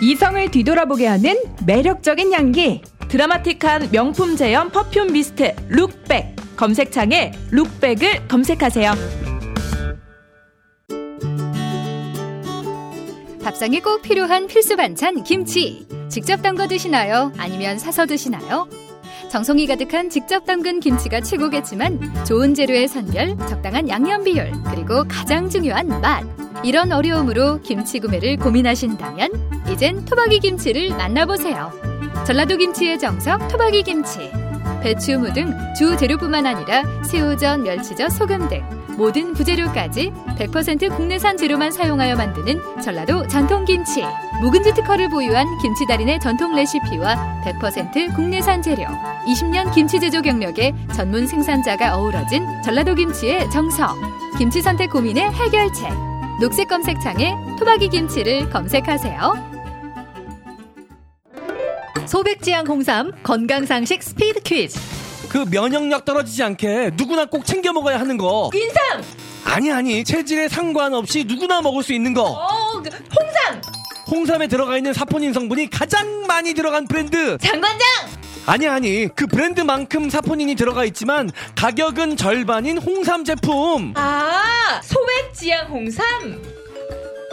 이성을 뒤돌아보게 하는 매력적인 향기 드라마틱한 명품 제형 perfume mist 룩백 검색창에 룩백을 검색하세요 밥상에 꼭 필요한 필수 반찬 김치. 직접 담궈 드시나요? 아니면 사서 드시나요? 정성이 가득한 직접 담근 김치가 최고겠지만 좋은 재료의 선별, 적당한 양념 비율, 그리고 가장 중요한 맛. 이런 어려움으로 김치 구매를 고민하신다면 이젠 토박이 김치를 만나보세요. 전라도 김치의 정석 토박이 김치. 배추, 무등 주 재료뿐만 아니라 새우젓, 멸치젓, 소금 등 모든 부재료까지 100% 국내산 재료만 사용하여 만드는 전라도 전통김치. 묵은지 특허를 보유한 김치 달인의 전통 레시피와 100% 국내산 재료. 20년 김치 제조 경력의 전문 생산자가 어우러진 전라도 김치의 정석. 김치 선택 고민의 해결책. 녹색 검색창에 토박이 김치를 검색하세요. 소백지향 홍삼 건강상식 스피드 퀴즈. 그 면역력 떨어지지 않게 누구나 꼭 챙겨 먹어야 하는 거. 인삼! 아니, 아니, 체질에 상관없이 누구나 먹을 수 있는 거. 어, 그 홍삼! 홍삼에 들어가 있는 사포닌 성분이 가장 많이 들어간 브랜드. 정관장! 아니 아니 그 브랜드만큼 사포닌이 들어가 있지만 가격은 절반인 홍삼 제품 아, 소백지향 홍삼!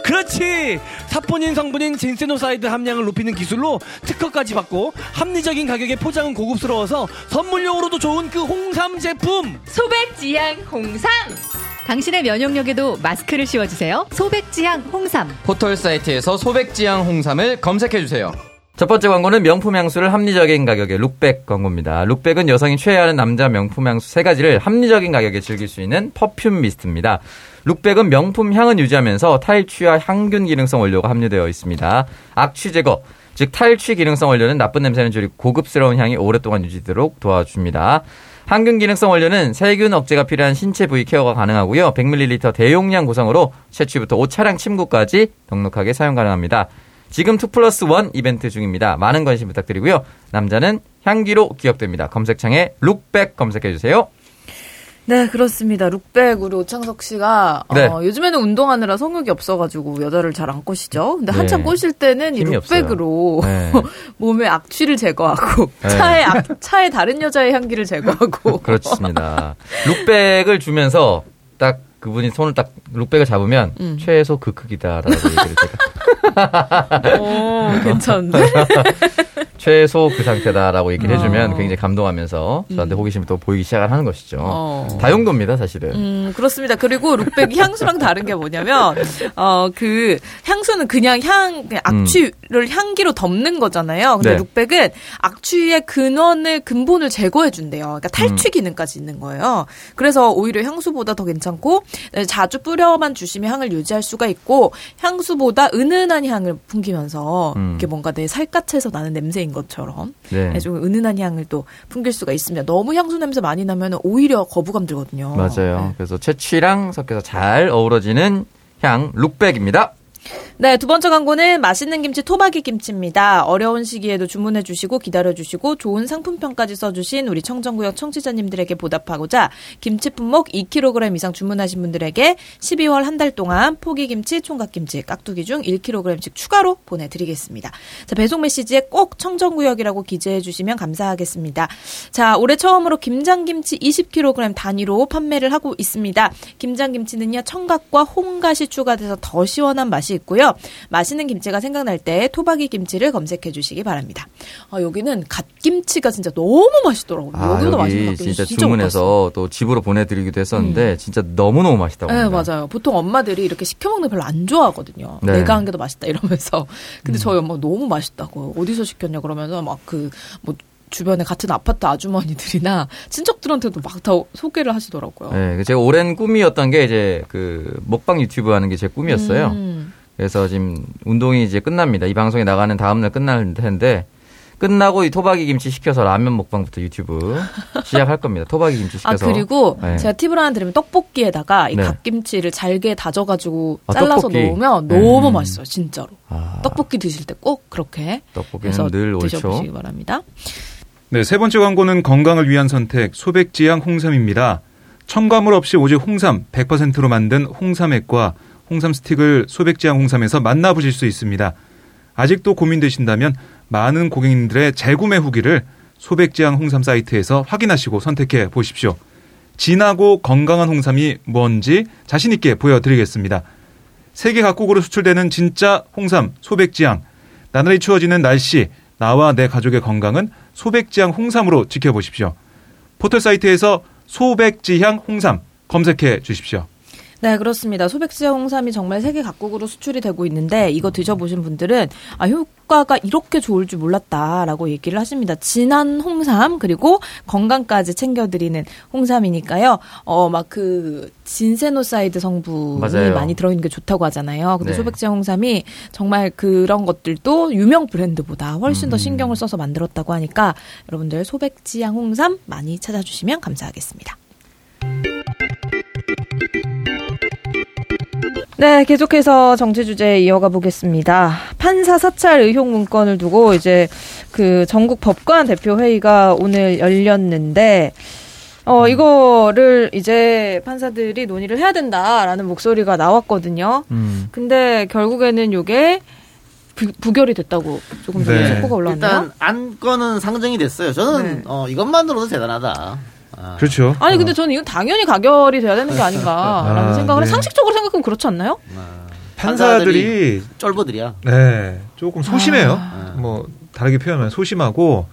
그렇지 사포닌 성분인 진세노사이드 함량을 높이는 기술로 특허까지 받고 합리적인 가격에 포장은 고급스러워서 선물용으로도 좋은 그 홍삼 제품 소백지향 홍삼! 당신의 면역력에도 마스크를 씌워주세요. 소백지향 홍삼. 포털 사이트에서 소백지향 홍삼을 검색해 주세요. 첫 번째 광고는 명품 향수를 합리적인 가격에 룩백 광고입니다. 룩백은 여성이 최애하는 남자 명품 향수 세 가지를 합리적인 가격에 즐길 수 있는 perfume mist입니다. 룩백은 명품 향은 유지하면서 탈취와 항균 기능성 원료가 함유되어 있습니다. 악취 제거, 즉 탈취 기능성 원료는 나쁜 냄새는 줄이고 고급스러운 향이 오랫동안 유지되도록 도와줍니다. 항균 기능성 원료는 세균 억제가 필요한 신체 부위 케어가 가능하고요. 100ml 대용량 구성으로 체취부터 옷차량 침구까지 넉넉하게 사용 가능합니다. 지금 2 플러스 1 이벤트 중입니다. 많은 관심 부탁드리고요. 남자는 향기로 기억됩니다. 검색창에 룩백 검색해주세요. 네, 그렇습니다. 룩백 우리 오창석 씨가 네. 어, 요즘에는 운동하느라 성욕이 없어가지고 여자를 잘 안 꼬시죠. 근데 한참 네. 꼬실 때는 이 룩백으로 네. *laughs* 몸의 악취를 제거하고 네. 차에 악, 차에 다른 여자의 향기를 제거하고 *laughs* 그렇습니다. 룩백을 주면서 딱 그분이 손을 딱 룩백을 잡으면 음. 최소 그 크기다라고 얘기를 제가 *laughs* 오, 괜찮은데? *laughs* 최소 그 상태다라고 얘기를 해주면 어. 굉장히 감동하면서 저한테 호기심이 또 보이기 시작을 하는 것이죠. 어. 다용도입니다, 사실은. 음, 그렇습니다. 그리고 룩백이 향수랑 다른 게 뭐냐면, 어, 그, 향수는 그냥 향, 그냥 악취를 향기로 덮는 거잖아요. 근데 네. 룩백은 악취의 근원을, 근본을 제거해준대요. 그러니까 탈취 기능까지 있는 거예요. 그래서 오히려 향수보다 더 괜찮고, 네, 자주 뿌려만 주시면 향을 유지할 수가 있고, 향수보다 은은한 향을 풍기면서, 음. 이게 뭔가 내 살갗에서 나는 냄새인 것처럼, 네. 네, 좀 은은한 향을 또 풍길 수가 있습니다. 너무 향수 냄새 많이 나면 오히려 거부감 들거든요. 맞아요. 그래서 채취랑 섞여서 잘 어우러지는 향 룩백입니다. 네, 두 번째 광고는 맛있는 김치 토박이 김치입니다. 어려운 시기에도 주문해 주시고 기다려 주시고 좋은 상품평까지 써 주신 우리 청정구역 청취자님들에게 보답하고자 김치 품목 2kg 이상 주문하신 분들에게 12월 한 달 동안 포기 김치, 총각 김치, 깍두기 중 1kg씩 추가로 보내 드리겠습니다. 자, 배송 메시지에 꼭 청정구역이라고 기재해 주시면 감사하겠습니다. 자, 올해 처음으로 김장 김치 20kg 단위로 판매를 하고 있습니다. 김장 김치는요, 청각과 홍갓이 추가돼서 더 시원한 맛이 있고요. 맛있는 김치가 생각날 때 토박이 김치를 검색해 주시기 바랍니다. 아, 여기는 갓김치가 진짜 너무 맛있더라고요. 아, 여기보다 맛있는 갓김치 진짜 진짜. 주문해서 또 집으로 보내드리기도 했었는데 진짜 너무너무 맛있다고 네, 합니다. 맞아요. 보통 엄마들이 이렇게 시켜 먹는 거 별로 안 좋아하거든요. 네. 내가 한 게 더 맛있다 이러면서. *laughs* 근데 저희 엄마 가 너무 맛있다고. 어디서 시켰냐 그러면서 막 그 뭐 주변에 같은 아파트 아주머니들이나 친척들한테도 막 다 소개를 하시더라고요. 네, 제가 오랜 꿈이었던 게 이제 그 먹방 유튜브 하는 게 제 꿈이었어요. 음. 그래서 지금 운동이 이제 끝납니다. 이 방송이 나가는 다음날 끝날 텐데 끝나고 이 토박이 김치 시켜서 라면 먹방부터 유튜브 *laughs* 시작할 겁니다. 토박이 김치 아 시켜서. 그리고 네. 제가 팁을 하나 드리면 떡볶이에다가 이 네. 갓김치를 잘게 다져가지고 아, 잘라서 떡볶이. 넣으면 네. 너무 맛있어요, 진짜로. 아, 떡볶이 드실 때 꼭 그렇게 떡볶이는 해서 늘. 드셔보시기 바랍니다. 네, 세 번째 광고는 건강을 위한 선택 소백지향 홍삼입니다. 첨가물 없이 오직 홍삼 100%로 만든 홍삼액과 홍삼 스틱을 소백지향 홍삼에서 만나보실 수 있습니다. 아직도 고민되신다면 많은 고객님들의 재구매 후기를 소백지향 홍삼 사이트에서 확인하시고 선택해 보십시오. 진하고 건강한 홍삼이 뭔지 자신 있게 보여드리겠습니다. 세계 각국으로 수출되는 진짜 홍삼 소백지향. 나날이 추워지는 날씨, 나와 내 가족의 건강은 소백지향 홍삼으로 지켜보십시오. 포털 사이트에서 소백지향 홍삼 검색해 주십시오. 네, 그렇습니다. 소백지향 홍삼이 정말 세계 각국으로 수출이 되고 있는데 이거 드셔보신 분들은 아 효과가 이렇게 좋을 줄 몰랐다라고 얘기를 하십니다. 진한 홍삼 그리고 건강까지 챙겨드리는 홍삼이니까요. 어 막 그 진세노사이드 성분이 맞아요. 많이 들어있는 게 좋다고 하잖아요. 근데 네. 소백지향 홍삼이 정말 그런 것들도 유명 브랜드보다 훨씬 더 음. 신경을 써서 만들었다고 하니까 여러분들 소백지향 홍삼 많이 찾아주시면 감사하겠습니다. 네, 계속해서 정치 주제 이어가 보겠습니다. 판사 사찰 의혹 문건을 두고 이제 그 전국 법관 대표 회의가 오늘 열렸는데 어 이거를 이제 판사들이 논의를 해야 된다라는 목소리가 나왔거든요. 음. 근데 결국에는 요게 부, 부결이 됐다고 조금 전에 네. 속보가 올라왔네요. 일단 안건은 상정이 됐어요. 저는 네. 어, 이것만으로도 대단하다. 아, 그렇죠. 아니 근데 저는 이건 당연히 가결이 돼야 되는 게 아닌가라는 아, 생각을 해. 네. 상식적으로 생각하면 그렇지 않나요? 판사들이 쫄보들이야. 네, 조금 소심해요. 아. 뭐 다르게 표현하면 소심하고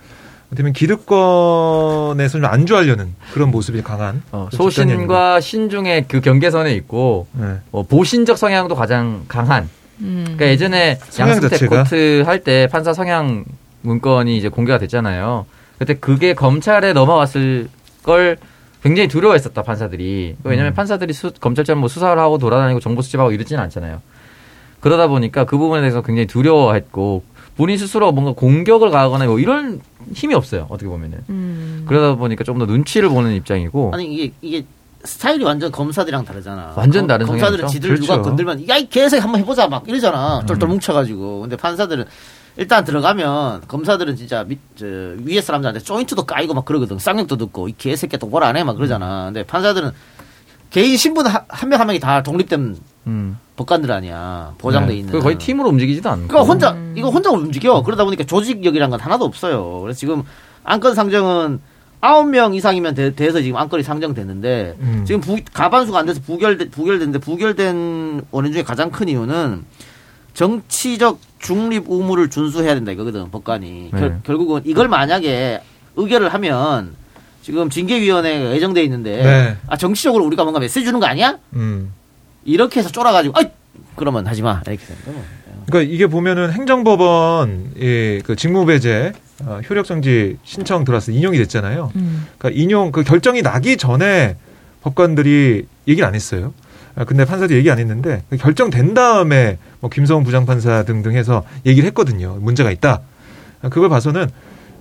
어떻게 보면 기득권에서 좀 안주하려는 그런 모습이 강한 어, 소신과 신중의 그 경계선에 있고 네. 어, 보신적 성향도 가장 강한. 음. 그러니까 예전에 자체가? 코트 할 때 판사 성향 문건이 이제 공개가 됐잖아요. 그때 그게 검찰에 넘어갔을 걸 굉장히 두려워했었다 판사들이. 왜냐하면 음. 판사들이 수, 검찰처럼 뭐 수사를 하고 돌아다니고 정보 수집하고 이러지는 않잖아요. 그러다 보니까 그 부분에 대해서 굉장히 두려워했고 본인 스스로 뭔가 공격을 가하거나 뭐 이런 힘이 없어요. 어떻게 보면은. 음. 그러다 보니까 조금 더 눈치를 보는 입장이고. 아니 이게 이게 스타일이 완전 검사들이랑 다르잖아. 완전 검- 다른 검 사들은 성향이죠. 지들 누가 그렇죠. 건들면 야 이 개새 한번 해보자 막 이러잖아. 음. 똘똘 뭉쳐가지고. 근데 판사들은 일단 들어가면 검사들은 진짜 밑, 저, 위에 사람들한테 조인트도 까이고 막 그러거든. 쌍욕도 듣고 이 개새끼 똑바로 안 해 막 그러잖아. 근데 판사들은 개인 신분 한 명한 명이 다 독립된 음. 법관들 아니야. 보장돼 네. 있는. 그 거의 팀으로 움직이지도 않고. 그러니까 혼자 이거 혼자 움직여. 그러다 보니까 조직력이란 건 하나도 없어요. 그래서 지금 안건 상정은 아홉 명 이상이면 돼, 서 지금 안건이 상정됐는데 음. 지금 부, 가반수가 안 돼서 부결 부결됐는데 부결된 원인 중에 가장 큰 이유는 정치적 중립 의무를 준수해야 된다 이거거든 법관이 네. 결, 결국은 이걸 만약에 의결을 하면 지금 징계위원회가 예정돼 있는데 네. 아 정치적으로 우리가 뭔가 메시지 주는 거 아니야? 음. 이렇게 해서 쫄아가지고 아 그러면 하지 마 이렇게 되는 거예요. 그러니까 이게 보면은 행정법원 예, 그 직무배제 어, 효력정지 신청 들어와서 인용이 됐잖아요. 음. 그러니까 인용 그 결정이 나기 전에 법관들이 얘기를 안 했어요. 아, 근데 판사들이 얘기 안 했는데 그 결정된 다음에 뭐 김성훈 부장판사 등등 해서 얘기를 했거든요. 문제가 있다. 아, 그걸 봐서는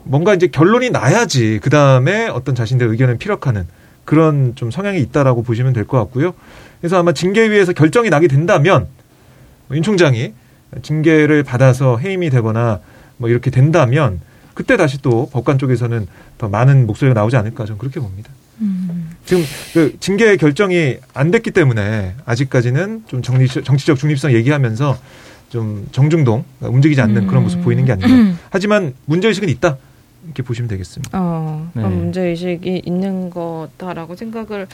뭔가 이제 결론이 나야지 그 다음에 어떤 자신들의 의견을 피력하는 그런 좀 성향이 있다라고 보시면 될 것 같고요. 그래서 아마 징계위에서 결정이 나게 된다면 윤 총장이 징계를 받아서 해임이 되거나 뭐 이렇게 된다면 그때 다시 또 법관 쪽에서는 더 많은 목소리가 나오지 않을까 저는 그렇게 봅니다. 지금 그 징계 결정이 안 됐기 때문에 아직까지는 좀 정리, 정치적 중립성 얘기하면서 좀 정중동 움직이지 않는 그런 모습 보이는 게 아닌가. 하지만 문제의식은 있다. 이렇게 보시면 되겠습니다. 어, 그런 네. 문제 의식이 있는 거다라고 생각을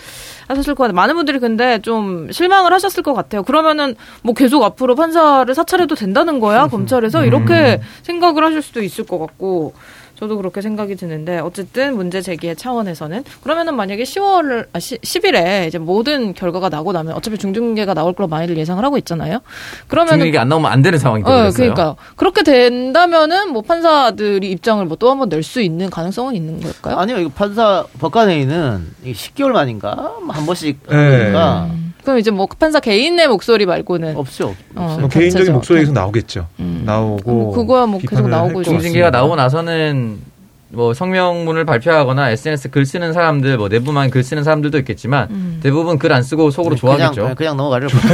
하셨을 것 같아요. 많은 분들이 근데 좀 실망을 하셨을 것 같아요. 그러면은 뭐 계속 앞으로 판사를 사찰해도 된다는 거야? 검찰에서? 이렇게 생각을 하실 수도 있을 것 같고, 저도 그렇게 생각이 드는데, 어쨌든 문제 제기의 차원에서는, 그러면은 만약에 10월, 아, 10일에 이제 모든 결과가 나고 나면, 어차피 중징계가 나올 걸로 많이들 예상을 하고 있잖아요? 그러면은. 중립이 안 나오면 안 되는 상황이 어, 되어버렸어요. 그러니까 그렇게 된다면은 뭐 판사들이 입장을 뭐 또 한번 낼 수 있는 가능성은 있는 걸까요? 아니요, 이거 판사 법관회의는 이게 10개월 만인가 뭐한 번씩 네. 하니까 그럼 이제 뭐 판사 개인의 목소리 말고는 없죠. 어, 뭐 개인적인 계속 나오겠죠. 음. 나오고 뭐 그거야 뭐 계속 나오고 중징계가. 나오고 나서는 뭐 성명문을 발표하거나 SNS 글 쓰는 사람들, 뭐 내부만 글 쓰는 사람들도 있겠지만 음. 대부분 글 안 쓰고 속으로 그냥 좋아하겠죠. 그냥 넘어가려고. *laughs*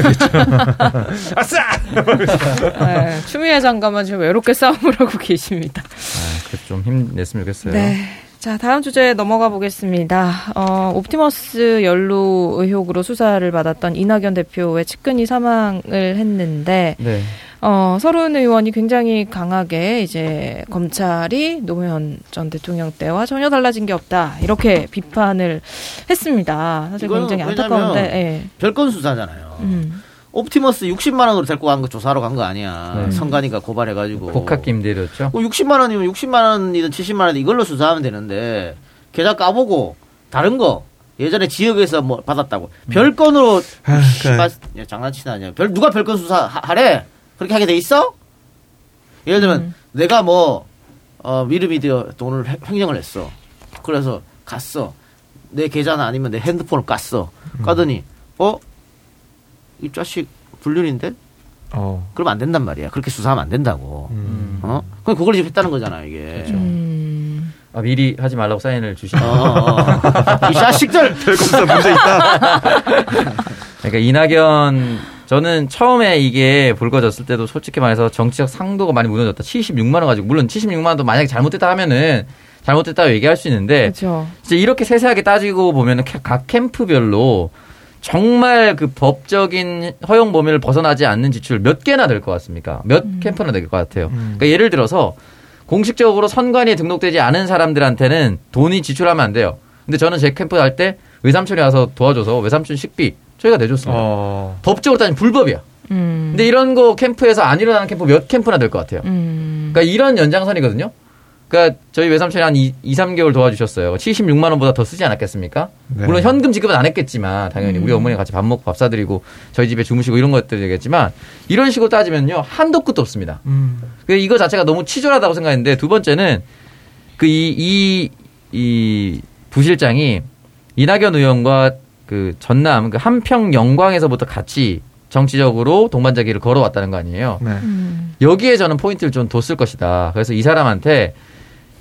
네, 추미애 장관은 지금 외롭게 싸움을 하고 계십니다. 아, 그좀 힘냈으면 좋겠어요. 네. 자, 다음 주제 넘어가 보겠습니다. 어, 옵티머스 연루 의혹으로 수사를 받았던 이낙연 대표의 측근이 사망을 했는데, 네. 어, 설훈 의원이 굉장히 강하게 이제 검찰이 노무현 전 대통령 때와 전혀 달라진 게 없다. 이렇게 비판을 했습니다. 사실 굉장히 안타까운데, 예. 별건 수사잖아요. 음. 옵티머스 60만 원으로 데리고 간 거 조사하러 간 거 아니야. 네. 선관위가 고발해가지고. 복합 임대료죠. 뭐 60만 원이면 60만 원이든 70만 원이든 이걸로 수사하면 되는데 계좌 까보고 다른 거 예전에 지역에서 뭐 받았다고 별건으로 아, 씨발, 야, 장난치나 아니야. 별 누가 별건 수사 하- 하래? 그렇게 하게 돼 있어? 예를 들면 음. 내가 뭐 어, 미르미디어 돈을 획- 횡령을 했어. 그래서 갔어. 내 계좌는 아니면 내 핸드폰을 깠어. 까더니 어? 이 자식 불륜인데? 어. 그러면 안 된단 말이야. 그렇게 수사하면 안 된다고. 음. 어? 그럼 그걸 지금 했다는 거잖아, 이게. 음. 아, 미리 하지 말라고 사인을 주시는. 어, 어, 어. 이 자식들! *laughs* 별검사 문제 있다. *laughs* 그러니까 이낙연 저는 처음에 이게 불거졌을 때도 솔직히 말해서 정치적 상도가 많이 무너졌다. 76만 원 가지고 물론 76만 원도 만약에 잘못됐다 하면은 잘못됐다고 얘기할 수 있는데 그렇죠. 진짜 이렇게 세세하게 따지고 보면은 캐- 각 캠프별로 정말 그 법적인 허용 범위를 벗어나지 않는 지출 몇 개나 될 것 같습니까? 몇 캠프나 될 것 같아요. 그러니까 예를 들어서 공식적으로 선관위에 등록되지 않은 사람들한테는 돈이 지출하면 안 돼요. 근데 저는 제 캠프 할 때 외삼촌이 와서 도와줘서 외삼촌 식비 저희가 내줬습니다. 어. 법적으로 따지면 불법이야. 음. 근데 이런 거 캠프에서 안 일어나는 캠프 몇 캠프나 될 것 같아요. 음. 그러니까 이런 연장선이거든요. 그러니까 저희 외삼촌이 한 2, 3개월 도와주셨어요. 76만 원보다 더 쓰지 않았겠습니까? 네. 물론 현금 지급은 안 했겠지만 당연히 우리 어머니 같이 밥 먹고 밥 사드리고 저희 집에 주무시고 이런 것들이겠지만 이런 식으로 따지면요 한도 끝도 없습니다. 음. 그 이거 자체가 너무 치졸하다고 생각했는데 두 번째는 그 이 이 이 부실장이 이낙연 의원과 그 전남 그 한평 영광에서부터 같이 정치적으로 동반자기를 걸어왔다는 거 아니에요. 네. 여기에 저는 포인트를 좀 뒀을 것이다. 그래서 이 사람한테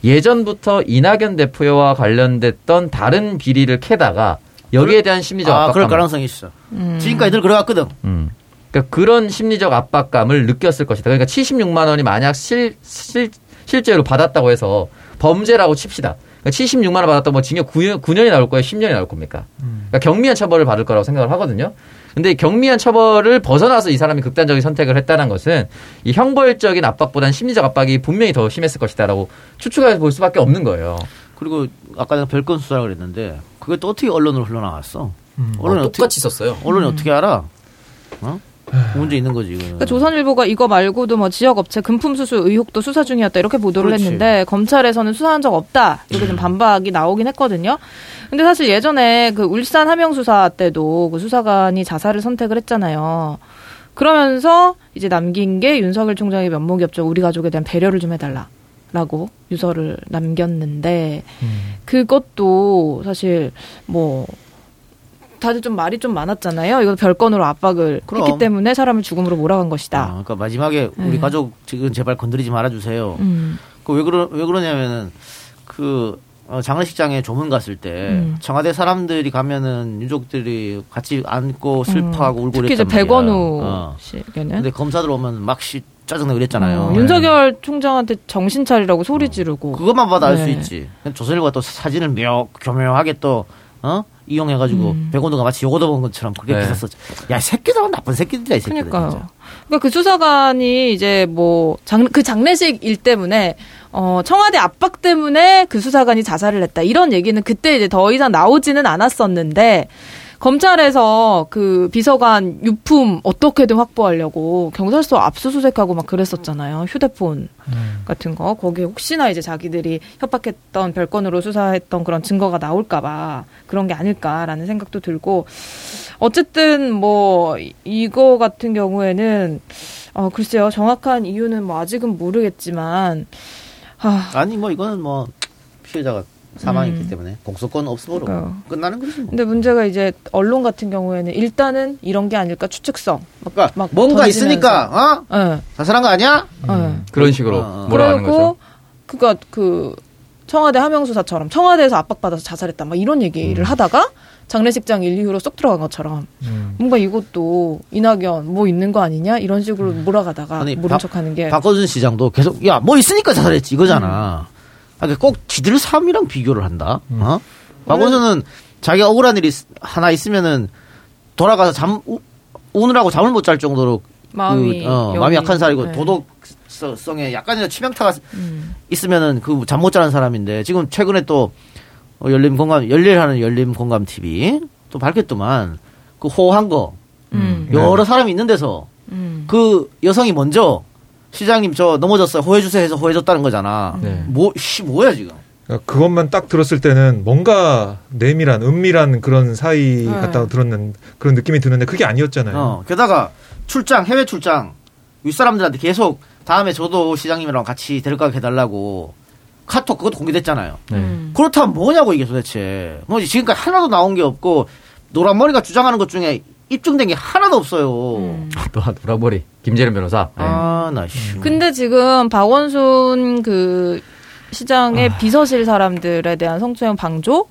예전부터 이낙연 대표와 관련됐던 다른 비리를 캐다가 여기에 대한 심리적 아, 그럴 압박감. 가능성이 있어. 지금까지 늘 그래왔거든. 음. 그러니까 그런 심리적 압박감을 느꼈을 것이다. 그러니까 76만 원이 만약 실, 실, 실제로 받았다고 해서 범죄라고 칩시다. 그러니까 76만 원 받았다 뭐 징역 9년, 9년이 나올 거예요? 10년이 나올 겁니까? 그러니까 경미한 처벌을 받을 거라고 생각을 하거든요. 근데 경미한 처벌을 벗어나서 이 사람이 극단적인 선택을 했다는 것은 이 형벌적인 압박보다는 심리적 압박이 분명히 더 심했을 것이다라고 추측해 볼 수밖에 없는 거예요. 그리고 아까 내가 별건 수사라 그랬는데 그게 또 어떻게 언론으로 흘러나갔어? 언론이 어, 어떻게 똑같이 썼어요. 언론이 어떻게 알아? 어? 문제 있는 거지. 그러니까 조선일보가 이거 말고도 뭐 지역 업체 금품 수수 의혹도 수사 중이었다 이렇게 보도를 그렇지. 했는데 검찰에서는 수사한 적 없다 이렇게 좀 반박이 나오긴 했거든요. 근데 사실 예전에 그 울산 함영 수사 때도 그 수사관이 자살을 선택을 했잖아요. 그러면서 이제 남긴 게 윤석열 총장의 면목이 없죠. 우리 가족에 대한 배려를 좀 해달라 라고 유서를 남겼는데 그것도 사실 뭐 다들 좀 말이 좀 많았잖아요. 이거 별건으로 압박을 그럼. 했기 때문에 사람을 죽음으로 몰아간 것이다. 아, 그러니까 마지막에 우리 네. 가족 지금 제발 건드리지 말아주세요. 음. 그왜 그러 왜 그러냐면은 그 어, 장례식장에 조문 갔을 때 음. 청와대 사람들이 가면은 유족들이 같이 앉고 슬퍼하고 울고 음. 특히 이제 그랬단. 백원우 어. 씨에게는 근데 검사들 오면 막씨 짜증나고 그랬잖아요. 어, 윤석열 총장한테 정신 차리라고 소리 지르고 그것만 봐도 알수 네. 있지. 조선일보가 또 사진을 묘 교묘하게 또 어? 이용해가지고 음. 백원도가 마치 요거도 본 것처럼 그렇게 네. 기사 썼지. 야, 이 새끼들은 나쁜 새끼들이야, 이 새끼들. 그러니까요. 그러니까 그 수사관이 이제 뭐장그 장례식 일 때문에 어 청와대 압박 때문에 그 수사관이 자살을 했다 이런 얘기는 그때 이제 더 이상 나오지는 않았었는데 검찰에서 그 비서관 유품 어떻게든 확보하려고 경찰서 압수수색하고 막 그랬었잖아요. 휴대폰 같은 거. 거기에 혹시나 이제 자기들이 협박했던 별건으로 수사했던 그런 증거가 나올까봐 그런 게 아닐까라는 생각도 들고 어쨌든 뭐 이- 이거 같은 경우에는 어 글쎄요 정확한 이유는 뭐 아직은 모르겠지만 아 아니, 뭐, 이거는 뭐, 피해자가 사망했기 음. 때문에 공소권 없음으로 그러니까요. 끝나는 거지. 뭐. 근데 문제가 이제 언론 같은 경우에는 일단은 이런 게 아닐까 추측성 막, 그러니까 막 뭔가 던지면서. 있으니까, 어? 예. 자살한 거 아니야? 예. 그런 식으로 어, 몰아가는 거죠. 그리고 그니까 그 청와대 하명수사처럼 청와대에서 압박받아서 자살했다 막 이런 얘기를 음. 하다가 장례식장 일 이후로 쏙 들어간 것처럼 음. 뭔가 이것도 이낙연 뭐 있는 거 아니냐 이런 식으로 몰아가다가 아니, 모른 박- 척하는 게 박건순 시장도 계속, 야, 뭐 있으니까 자살했지, 이거잖아. 음. 아, 그꼭 지들 삶이랑 비교를 한다? 어? 박건순은 자기가 억울한 일이 있- 하나 있으면은 돌아가서 잠, 우, 우느라고 잠을 못 잘 정도로 마음이 그, 어, 마음이 약한 사람이고 네. 도덕성에 약간이라도 치명타가 음. 있으면은 그 잠 못 자는 사람인데 지금 최근에 또 어, 열림 공감 열일하는 열림 공감 TV 또 밝혔더만 그 호한 거 음. 여러 사람이 있는 데서 음. 그 여성이 먼저 시장님 저 넘어졌어요 호해 주세요 해서 호해 줬다는 거잖아. 네. 뭐 씨 뭐야 지금? 그러니까 그것만 딱 들었을 때는 뭔가 내밀한 은밀한 그런 사이 네. 같다고 들었는 그런 느낌이 드는데 그게 아니었잖아요. 어 게다가 출장 해외 출장 윗사람들한테 계속 다음에 저도 시장님이랑 같이 데려가 해달라고 카톡 그것도 공개됐잖아요. 네. 음. 그렇다면 뭐냐고 이게 도대체. 뭐 지금까지 하나도 나온 게 없고 노란머리가 주장하는 것 중에 입증된 게 하나도 없어요. 음. 또 노랑머리 김재련 변호사. 네. 아, 나 씨. 근데 지금 박원순 그 시장의 아. 비서실 사람들에 대한 성추행 방조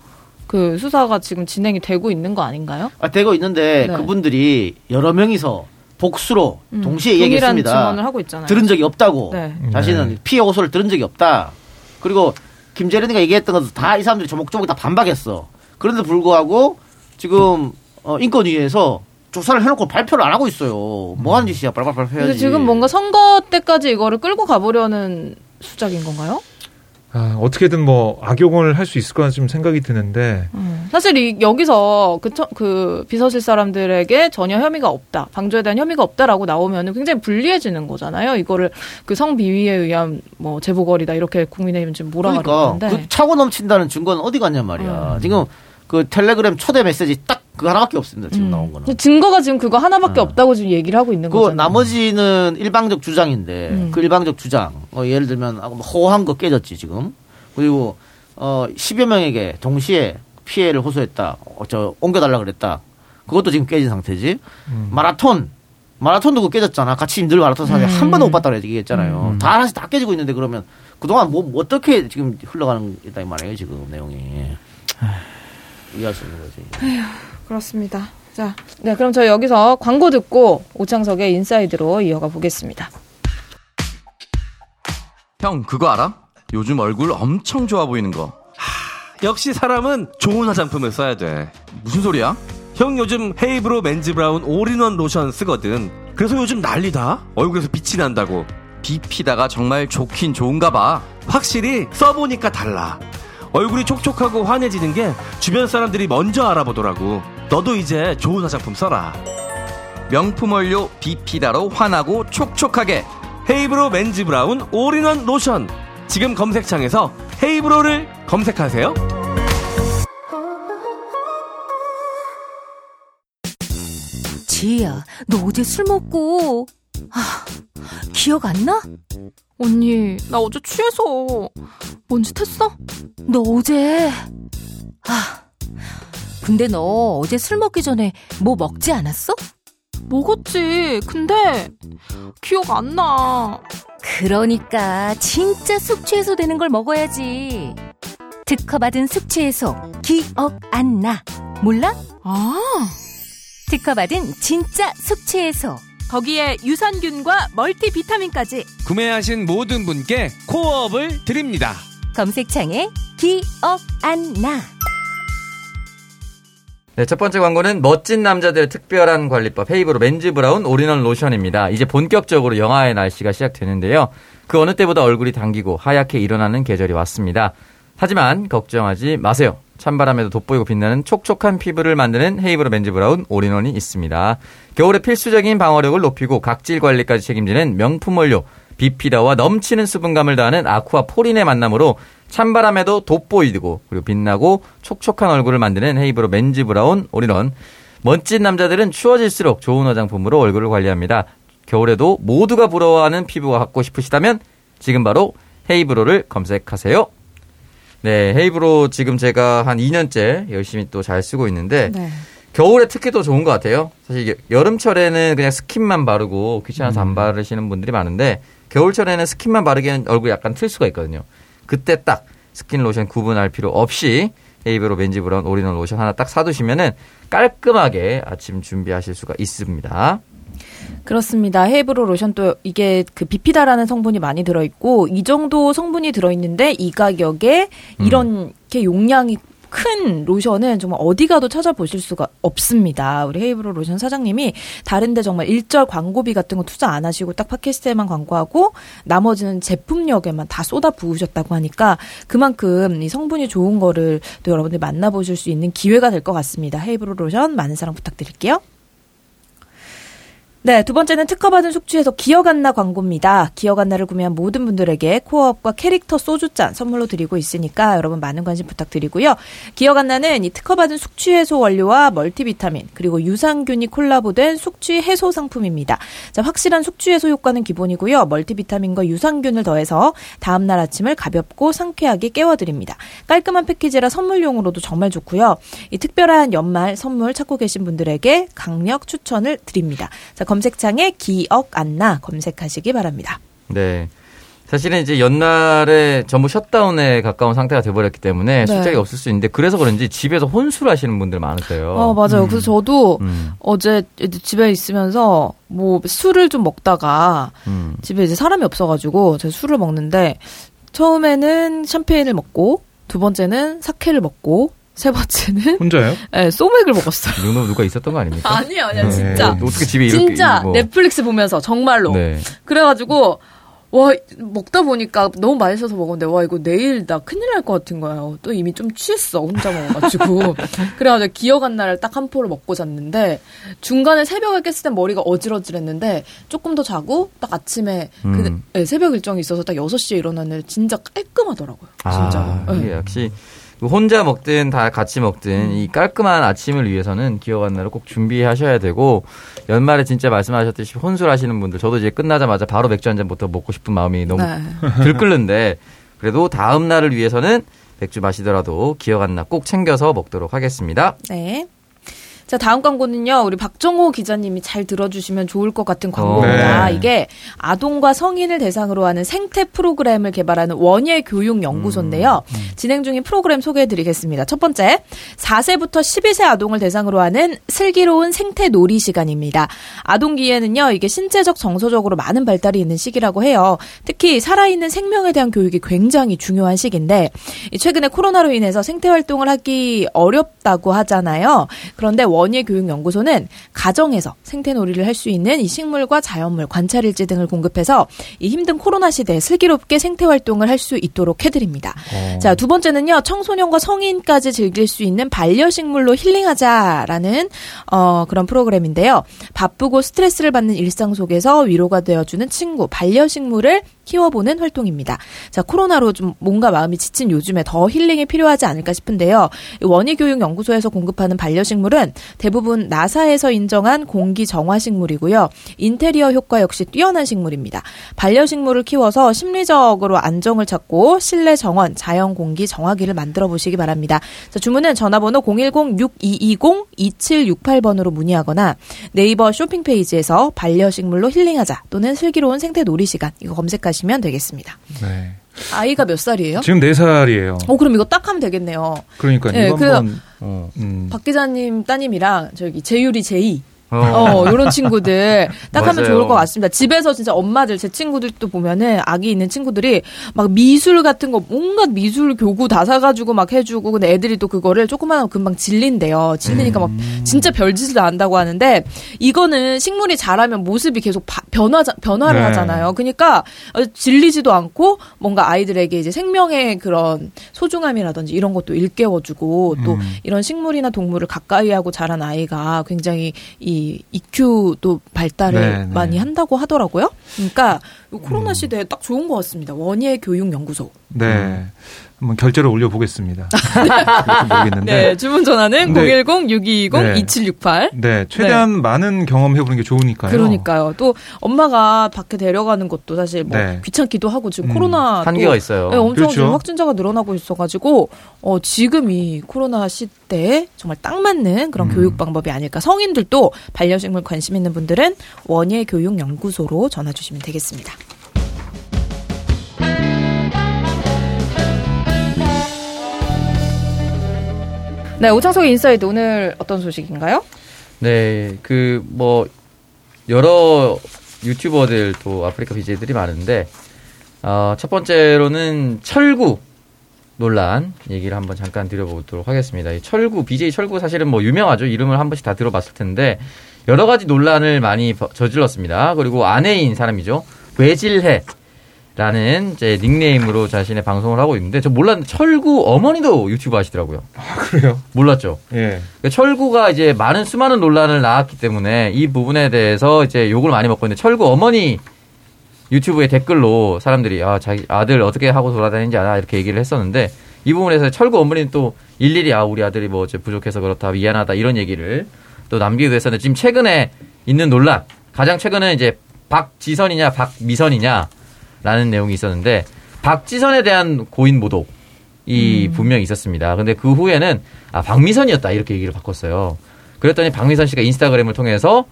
그 수사가 지금 진행이 되고 있는 거 아닌가요? 아, 되고 있는데 네. 그분들이 여러 명이서 복수로 음, 동시에 얘기했습니다. 증언을 하고 있잖아요. 들은 적이 없다고. 네. 자신은 네. 피해 호소를 들은 적이 없다. 그리고 김재련이가 얘기했던 것도 다 이 사람들이 조목조목 다 반박했어. 그런데 불구하고 지금 어, 인권위에서 조사를 해놓고 발표를 안 하고 있어요. 뭐 하는 짓이야? 빨빨빨 해야지. 근데 지금 뭔가 선거 때까지 이거를 끌고 가보려는 수작인 건가요? 아, 어떻게든 뭐 악용을 할 수 있을 거라 좀 생각이 드는데 음. 사실 이, 여기서 그, 처- 그 비서실 사람들에게 전혀 혐의가 없다, 방조에 대한 혐의가 없다라고 나오면 굉장히 불리해지는 거잖아요. 이거를 그 성비위에 의한 뭐 제보거리다 이렇게 국민의힘은 지금 몰아가고 그러니까. 그 차고 넘친다는 증거는 어디 갔냔 말이야. 지금 그 텔레그램 초대 메시지 딱 그 하나밖에 없습니다. 지금 나온 거는. 증거가 지금 그거 하나밖에 없다고 지금 얘기를 하고 있는 그 거잖아요. 나머지는 일방적 주장인데 음. 그 일방적 주장 어, 예를 들면 아, 뭐 허한 거 깨졌지 지금. 그리고 어 10여 명에게 동시에 피해를 호소했다 어, 저 옮겨달라 그랬다. 그것도 지금 깨진 상태지. 마라톤 마라톤도 그거 깨졌잖아. 같이 늘 마라톤 사실 한 번도 못 봤다고 얘기했잖아요. 다 하나씩 다 깨지고 있는데 그러면 그동안 뭐 어떻게 지금 흘러가는 있다 이 말이에요 지금 내용이 이해할 수 있는 거지 그렇습니다. 자, 네, 그럼 저희 여기서 광고 듣고 오창석의 인사이드로 이어가 보겠습니다. 형 그거 알아? 요즘 얼굴 엄청 좋아 보이는 거. 역시 사람은 좋은 화장품을 써야 돼. 무슨 소리야? 형 요즘 헤이브로 맨즈 브라운 올인원 로션 쓰거든. 그래서 요즘 난리다. 얼굴에서 빛이 난다고. 비피다가 정말 좋긴 좋은가 봐. 확실히 써보니까 달라. 얼굴이 촉촉하고 환해지는 게 주변 사람들이 먼저 알아보더라고. 너도 이제 좋은 화장품 써라. 명품 원료 비피다로 환하고 촉촉하게. 헤이브로 맨즈 브라운 올인원 로션. 지금 검색창에서 헤이브로를 검색하세요. 지희야, 너 어제 술 먹고, 아, 기억 안 나? 언니, 나 어제 취해서 뭔 짓 했어? 너 어제, 아, 근데 너 어제 술 먹기 전에 뭐 먹지 않았어? 먹었지. 근데 기억 안 나. 그러니까 진짜 숙취해소 되는 걸 먹어야지. 특허받은 숙취해소 기억 안 나. 몰라? 아, 특허받은 진짜 숙취해소. 거기에 유산균과 멀티비타민까지. 구매하신 모든 분께 코어업을 드립니다. 검색창에 기억 안 나. 네, 첫 번째 광고는 멋진 남자들의 특별한 관리법 헤이브로 맨즈 브라운 올인원 로션입니다. 이제 본격적으로 영하의 날씨가 시작되는데요. 그 어느 때보다 얼굴이 당기고 하얗게 일어나는 계절이 왔습니다. 하지만 걱정하지 마세요. 찬바람에도 돋보이고 빛나는 촉촉한 피부를 만드는 헤이브로 맨즈 브라운 올인원이 있습니다. 겨울에 필수적인 방어력을 높이고 각질 관리까지 책임지는 명품 원료 비피다와 넘치는 수분감을 더하는 아쿠아포린의 만남으로 찬바람에도 돋보이고 그리고 빛나고 촉촉한 얼굴을 만드는 헤이브로 맨즈 브라운 올인원. 멋진 남자들은 추워질수록 좋은 화장품으로 얼굴을 관리합니다. 겨울에도 모두가 부러워하는 피부가 갖고 싶으시다면 지금 바로 헤이브로를 검색하세요. 네, 헤이브로 지금 제가 한 2년째 열심히 또 잘 쓰고 있는데 네. 겨울에 특히 더 좋은 것 같아요. 사실 여- 여름철에는 그냥 스킨만 바르고 귀찮아서 안 바르시는 분들이 많은데 겨울철에는 스킨만 바르기에는 얼굴 약간 틀 수가 있거든요. 그때 딱 스킨 로션 구분할 필요 없이 헤이브로 맨즈 브라운 올인원 로션 하나 딱 사두시면은 깔끔하게 아침 준비하실 수가 있습니다. 그렇습니다. 헤이브로 로션 또 이게 그 비피다라는 성분이 많이 들어있고 이 정도 성분이 들어있는데 이 가격에 이렇게 용량이 큰 로션은 정말 어디 가도 찾아보실 수가 없습니다. 우리 헤이브로 로션 사장님이 다른데 정말 일절 광고비 같은 거 투자 안 하시고 딱 팟캐스트에만 광고하고 나머지는 제품력에만 다 쏟아 부으셨다고 하니까 그만큼 이 성분이 좋은 거를 또 여러분들 만나보실 수 있는 기회가 될 것 같습니다. 헤이브로 로션 많은 사랑 부탁드릴게요. 네, 두 번째는 특허받은 숙취에서 기억 안나 광고입니다. 기억 안나를 구매한 모든 분들에게 코어업과 캐릭터 소주잔 선물로 드리고 있으니까 여러분 많은 관심 부탁드리고요. 기억 안나는 이 특허받은 숙취 해소 원료와 멀티비타민 그리고 유산균이 콜라보된 숙취 해소 상품입니다. 자, 확실한 숙취 해소 효과는 기본이고요. 멀티비타민과 유산균을 더해서 다음 날 아침을 가볍고 상쾌하게 깨워드립니다. 깔끔한 패키지라 선물용으로도 정말 좋고요. 이 특별한 연말 선물 찾고 계신 분들에게 강력 추천을 드립니다. 자, 검색창에 기억 안나 검색하시기 바랍니다. 네. 사실은 이제 연날에 전부 셧다운에 가까운 상태가 돼버렸기 때문에 네. 술자리가 없을 수 있는데 그래서 그런지 집에서 혼술 하시는 분들 많으세요. 어, 맞아요. 그래서 저도 음, 어제 집에 있으면서 뭐 술을 좀 먹다가 음. 집에 이제 사람이 없어가지고 제가 술을 먹는데 처음에는 샴페인을 먹고 두 번째는 사케를 먹고 세 번째는 혼자요? 네, 소맥을 먹었어요. 누구 누가 있었던 거 아닙니까? *laughs* 아니요, 아니요, 네. 진짜. 어떻게 집에 이렇게 진짜 뭐- 넷플릭스 보면서 정말로. 네. 그래가지고 와 먹다 보니까 너무 맛있어서 먹었는데 와 이거 내일 나 큰일 날 것 같은 거예요. 또 이미 좀 취했어 혼자 먹어가지고 *laughs* 그래가지고 기억 안 나를 딱한 포를 먹고 잤는데 중간에 새벽에 깼을 땐 머리가 어지러질했는데 조금 더 자고 딱 아침에 그 음. 네, 새벽 일정이 있어서 딱 6시에 일어나는 진짜 깔끔하더라고요. 진짜. 아, 네. 이게 역시 혼자 먹든 다 같이 먹든 이 깔끔한 아침을 위해서는 기억 안 나를 꼭 준비하셔야 되고 연말에 진짜 말씀하셨듯이 혼술하시는 분들 저도 이제 끝나자마자 바로 맥주 한 잔부터 먹고 싶은 마음이 너무 네. *laughs* 들끓는데 그래도 다음 날을 위해서는 맥주 마시더라도 기억 안나 꼭 챙겨서 먹도록 하겠습니다. 네. 자, 다음 광고는요, 우리 박정호 기자님이 잘 들어주시면 좋을 것 같은 광고입니다. 네. 이게 아동과 성인을 대상으로 하는 생태 프로그램을 개발하는 원예 교육 연구소인데요. 진행 중인 프로그램 소개해 드리겠습니다. 첫 번째, 4세부터 12세 아동을 대상으로 하는 슬기로운 생태 놀이 시간입니다. 아동기에는요, 이게 신체적, 정서적으로 많은 발달이 있는 시기라고 해요. 특히 살아있는 생명에 대한 교육이 굉장히 중요한 시기인데, 이 최근에 코로나로 인해서 생태 활동을 하기 어렵다고 하잖아요. 그런데 원예 교육연구소는 가정에서 생태놀이를 할 수 있는 이 식물과 자연물, 관찰일지 등을 공급해서 이 힘든 코로나 시대에 슬기롭게 생태 활동을 할 수 있도록 해드립니다. 자, 두 번째는요, 청소년과 성인까지 즐길 수 있는 반려식물로 힐링하자라는, 어, 그런 프로그램인데요. 바쁘고 스트레스를 받는 일상 속에서 위로가 되어주는 친구, 반려식물을 키워보는 활동입니다. 자, 코로나로 좀 뭔가 마음이 지친 요즘에 더 힐링이 필요하지 않을까 싶은데요. 이 원희교육연구소에서 공급하는 반려식물은 대부분 나사에서 인정한 공기 정화 식물이고요. 인테리어 효과 역시 뛰어난 식물입니다. 반려식물을 키워서 심리적으로 안정을 찾고 실내 정원, 자연 공기 정화기를 만들어 보시기 바랍니다. 자, 주문은 전화번호 010-6220-2768번으로 문의하거나 네이버 쇼핑 페이지에서 반려식물로 힐링하자 또는 슬기로운 생태 놀이 시간 이거 검색하시면 되겠습니다. 네. 아이가 몇 살이에요? 지금 네 살이에요. 어, 그럼 이거 딱 하면 되겠네요. 그러니까 네, 이거 한번 어. 음, 박 기자님 따님이랑 저기 재율이 제이 어. 어, 요런 친구들 딱 하면. 좋을 것 같습니다. 집에서 진짜 엄마들, 제 친구들도 보면은 아기 있는 친구들이 막 미술 같은 거, 온갖 미술 교구 다 사가지고 막 해주고, 근데 애들이 또 그거를 조금만 하면 금방 질린대요. 질리니까 막 진짜 별짓을 다 한다고 하는데, 이거는 식물이 자라면 모습이 계속 바- 변화, 변화를 네. 하잖아요. 그러니까 어, 질리지도 않고 뭔가 아이들에게 이제 생명의 그런 소중함이라든지 이런 것도 일깨워주고 또 음. 이런 식물이나 동물을 가까이 하고 자란 아이가 굉장히 이 EQ도 발달을 네, 네. 많이 한다고 하더라고요. 그러니까 이 코로나 시대에 딱 좋은 것 같습니다. 원예 교육 연구소. 네. 한번 결제를 올려 보겠습니다. *laughs* 모르겠는데. 네, 주문 전화는 근데- 010-6220-2768. 네, 최대한 많은 경험해 보는 게 좋으니까요. 그러니까요. 또 엄마가 밖에 데려가는 것도 사실 뭐 네. 귀찮기도 하고 지금 음, 코로나 또 한계가 있어요. 네, 엄청 그렇죠. 지금 확진자가 늘어나고 있어가지고 어, 지금 이 코로나 시대에 정말 딱 맞는 그런 음. 교육 방법이 아닐까. 성인들도 반려식물 관심 있는 분들은 원예 교육 연구소로 전화 주시면 되겠습니다. 네, 오창석의 인사이드 오늘 어떤 소식인가요? 네, 그 뭐 여러 유튜버들 또 아프리카 BJ들이 많은데 어, 첫 번째로는 철구 논란 얘기를 한번 잠깐 드려보도록 하겠습니다. 이 철구 BJ 철구 사실은 뭐 유명하죠. 이름을 한 번씩 다 들어봤을 텐데 여러 가지 논란을 많이 버- 저질렀습니다. 그리고 아내인 사람이죠. 외질혜. 라는 이제 닉네임으로 자신의 방송을 하고 있는데 저 몰랐는데 철구 어머니도 유튜브 하시더라고요. 그래요? 몰랐죠. 예. 그러니까 철구가 이제 많은 수많은 논란을 낳았기 때문에 이 부분에 대해서 이제 욕을 많이 먹고 있는데 철구 어머니 유튜브에 댓글로 사람들이 아 자기 아들 어떻게 하고 돌아다니는지 알아 이렇게 얘기를 했었는데 이 부분에서 철구 어머니는 또 일일이 아 우리 아들이 뭐 부족해서 그렇다 미안하다 이런 얘기를 또 남기기도 했었는데 지금 최근에 있는 논란 가장 최근은 이제 박지선이냐 박미선이냐 라는 내용이 있었는데 박지선에 대한 고인 모독이 분명히 있었습니다. 근데 그 후에는 아 박미선이었다 이렇게 얘기를 바꿨어요. 그랬더니 박미선 씨가 인스타그램을 통해서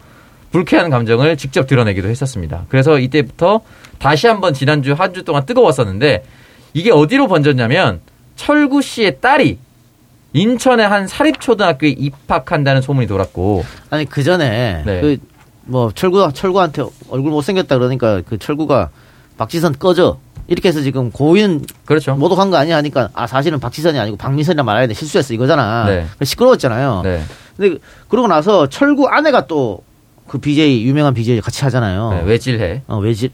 불쾌한 감정을 직접 드러내기도 했었습니다. 그래서 이때부터 다시 한번 지난주 한 주 동안 뜨거웠었는데 이게 어디로 번졌냐면 철구 씨의 딸이 인천의 한 사립초등학교에 입학한다는 소문이 돌았고 아니 그 전에 네. 그뭐 철구 철구한테 얼굴 못 생겼다 그러니까 그 철구가 박지선 꺼져 이렇게 해서 지금 고인 그렇죠. 모독한 거 아니야 하니까 아 사실은 박지선이 아니고 박미선이라 말해야 돼 실수했어 이거잖아. 네. 시끄러웠잖아요. 네. 근데 그러고 나서 철구 아내가 또 그 BJ 유명한 BJ 같이 하잖아요. 네, 외질해. 어 외질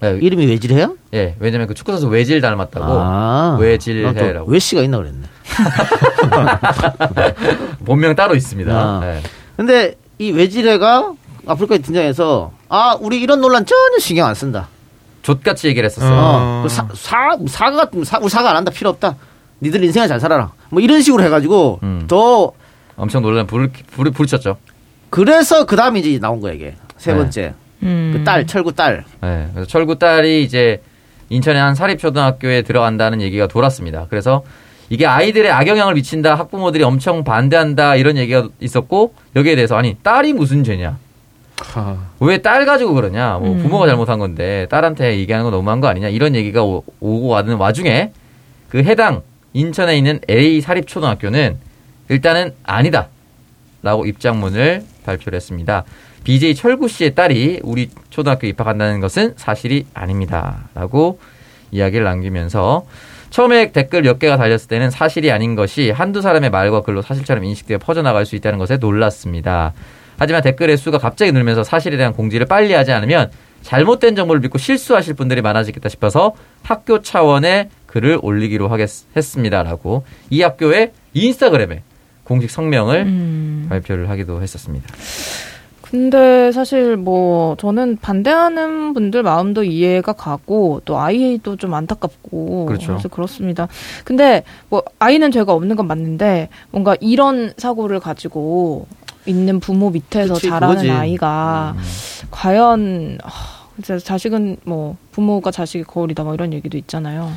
네, 이름이 외질해요? 예, 왜냐면 그 축구 선수 외질 닮았다고 아, 외질해라고 외씨가 있나 그랬네. *laughs* 본명 따로 있습니다. 아. 네. 근데 이 외질해가 아프리카에 등장해서 아 우리 이런 논란 전혀 신경 안 쓴다. 족같이 얘기를 했었어요. 어, 그 사, 사, 사과 같은 사, 우리 사과 안 한다 필요 없다. 니들 인생을 잘 살아라. 뭐 이런 식으로 해가지고 음. 더 엄청 놀란 불을 불을 부르쳤죠. 그래서 그 다음에 이제 나온 거야 이게 세 네. 번째 음. 그딸 철구 딸. 네, 그래서 철구 딸이 이제 인천의 한 사립초등학교에 들어간다는 얘기가 돌았습니다. 그래서 이게 아이들의 악영향을 미친다, 학부모들이 엄청 반대한다 이런 얘기가 있었고 여기에 대해서 아니 딸이 무슨 죄냐? 하. 왜딸 가지고 그러냐? 뭐 음. 부모가 잘못한 건데 딸한테 얘기하는 건 너무한 거 아니냐? 이런 얘기가 오, 고 가는 와중에 그 해당 인천에 있는 A 사립초등학교는 일단은 아니다 라고 입장문을 발표를 했습니다. BJ 철구 씨의 딸이 우리 초등학교에 입학한다는 것은 사실이 아닙니다 라고 이야기를 남기면서 처음에 댓글 몇 개가 달렸을 때는 사실이 아닌 것이 한두 사람의 말과 글로 사실처럼 인식되어 퍼져나갈 수 있다는 것에 놀랐습니다. 하지만 댓글의 수가 갑자기 늘면서 사실에 대한 공지를 빨리 하지 않으면 잘못된 정보를 믿고 실수하실 분들이 많아지겠다 싶어서 학교 차원의 글을 올리기로 하겠, 했습니다라고 이 학교의 인스타그램에 공식 성명을 음. 발표를 하기도 했었습니다. 근데 사실 뭐 저는 반대하는 분들 마음도 이해가 가고 또 아이도 좀 안타깝고 그렇죠. 래서 그렇습니다. 근데 뭐 아이는 죄가 없는 건 맞는데 뭔가 이런 사고를 가지고 있는 부모 밑에서 그치, 자라는 그거지. 아이가 과연 아, 진짜 자식은 뭐 부모가 자식이 거울이다 뭐 이런 얘기도 있잖아요.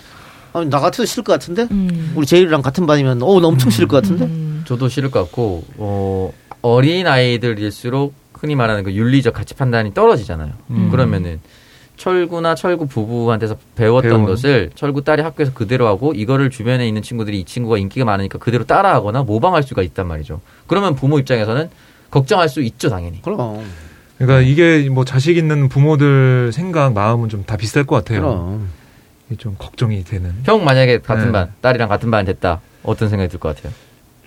아니, 나 같아도 싫을 것 같은데? 음. 우리 제일이랑 같은 반이면 어, 나 엄청 싫을 것 같은데? 음. 저도 싫을 것 같고 어, 어린 아이들일수록 흔히 말하는 그 윤리적 가치 판단이 떨어지잖아요. 음. 그러면은 철구나 철구 부부한테서 배웠던 배운. 것을 철구 딸이 학교에서 그대로 하고 이거를 주변에 있는 친구들이 이 친구가 인기가 많으니까 그대로 따라하거나 모방할 수가 있단 말이죠. 그러면 부모 입장에서는 걱정할 수 있죠, 당연히. 그럼. 그러니까 이게 뭐 자식 있는 부모들 생각 마음은 좀 다 비슷할 것 같아요. 그럼. 좀 걱정이 되는. 형 만약에 같은 네. 반, 딸이랑 같은 반 됐다. 어떤 생각이 들 것 같아요?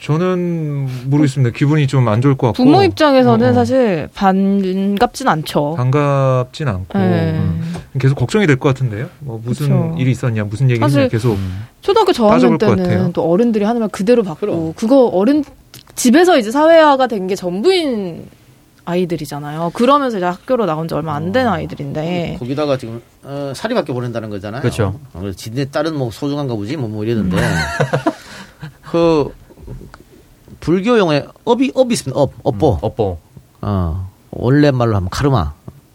저는 모르겠습니다. 기분이 좀 안 좋을 것 같고. 부모 입장에서는 어, 어. 사실 반갑진 않죠. 반갑진 않고 네. 음, 계속 걱정이 될 것 같은데요. 뭐 무슨 그쵸. 일이 있었냐, 무슨 얘기 했냐 계속 초등학교 저학년. 때는 또 어른들이 하는 말 그대로 받고 그거 어른 집에서 이제 사회화가 된 게 전부인 아이들이잖아요. 그러면서 이제 학교로 나온 지 얼마 안 된 아이들인데 거기다가 지금 어, 사립학교 보낸다는 거잖아요. 그렇죠. 어, 그래서 지네 딸은 뭐 소중한가 보지 뭐, 뭐 이랬는데 *laughs* 그 불교 용어에 업이 업이 있습니다. 업 업보. 업보. 어 원래 말로 하면 카르마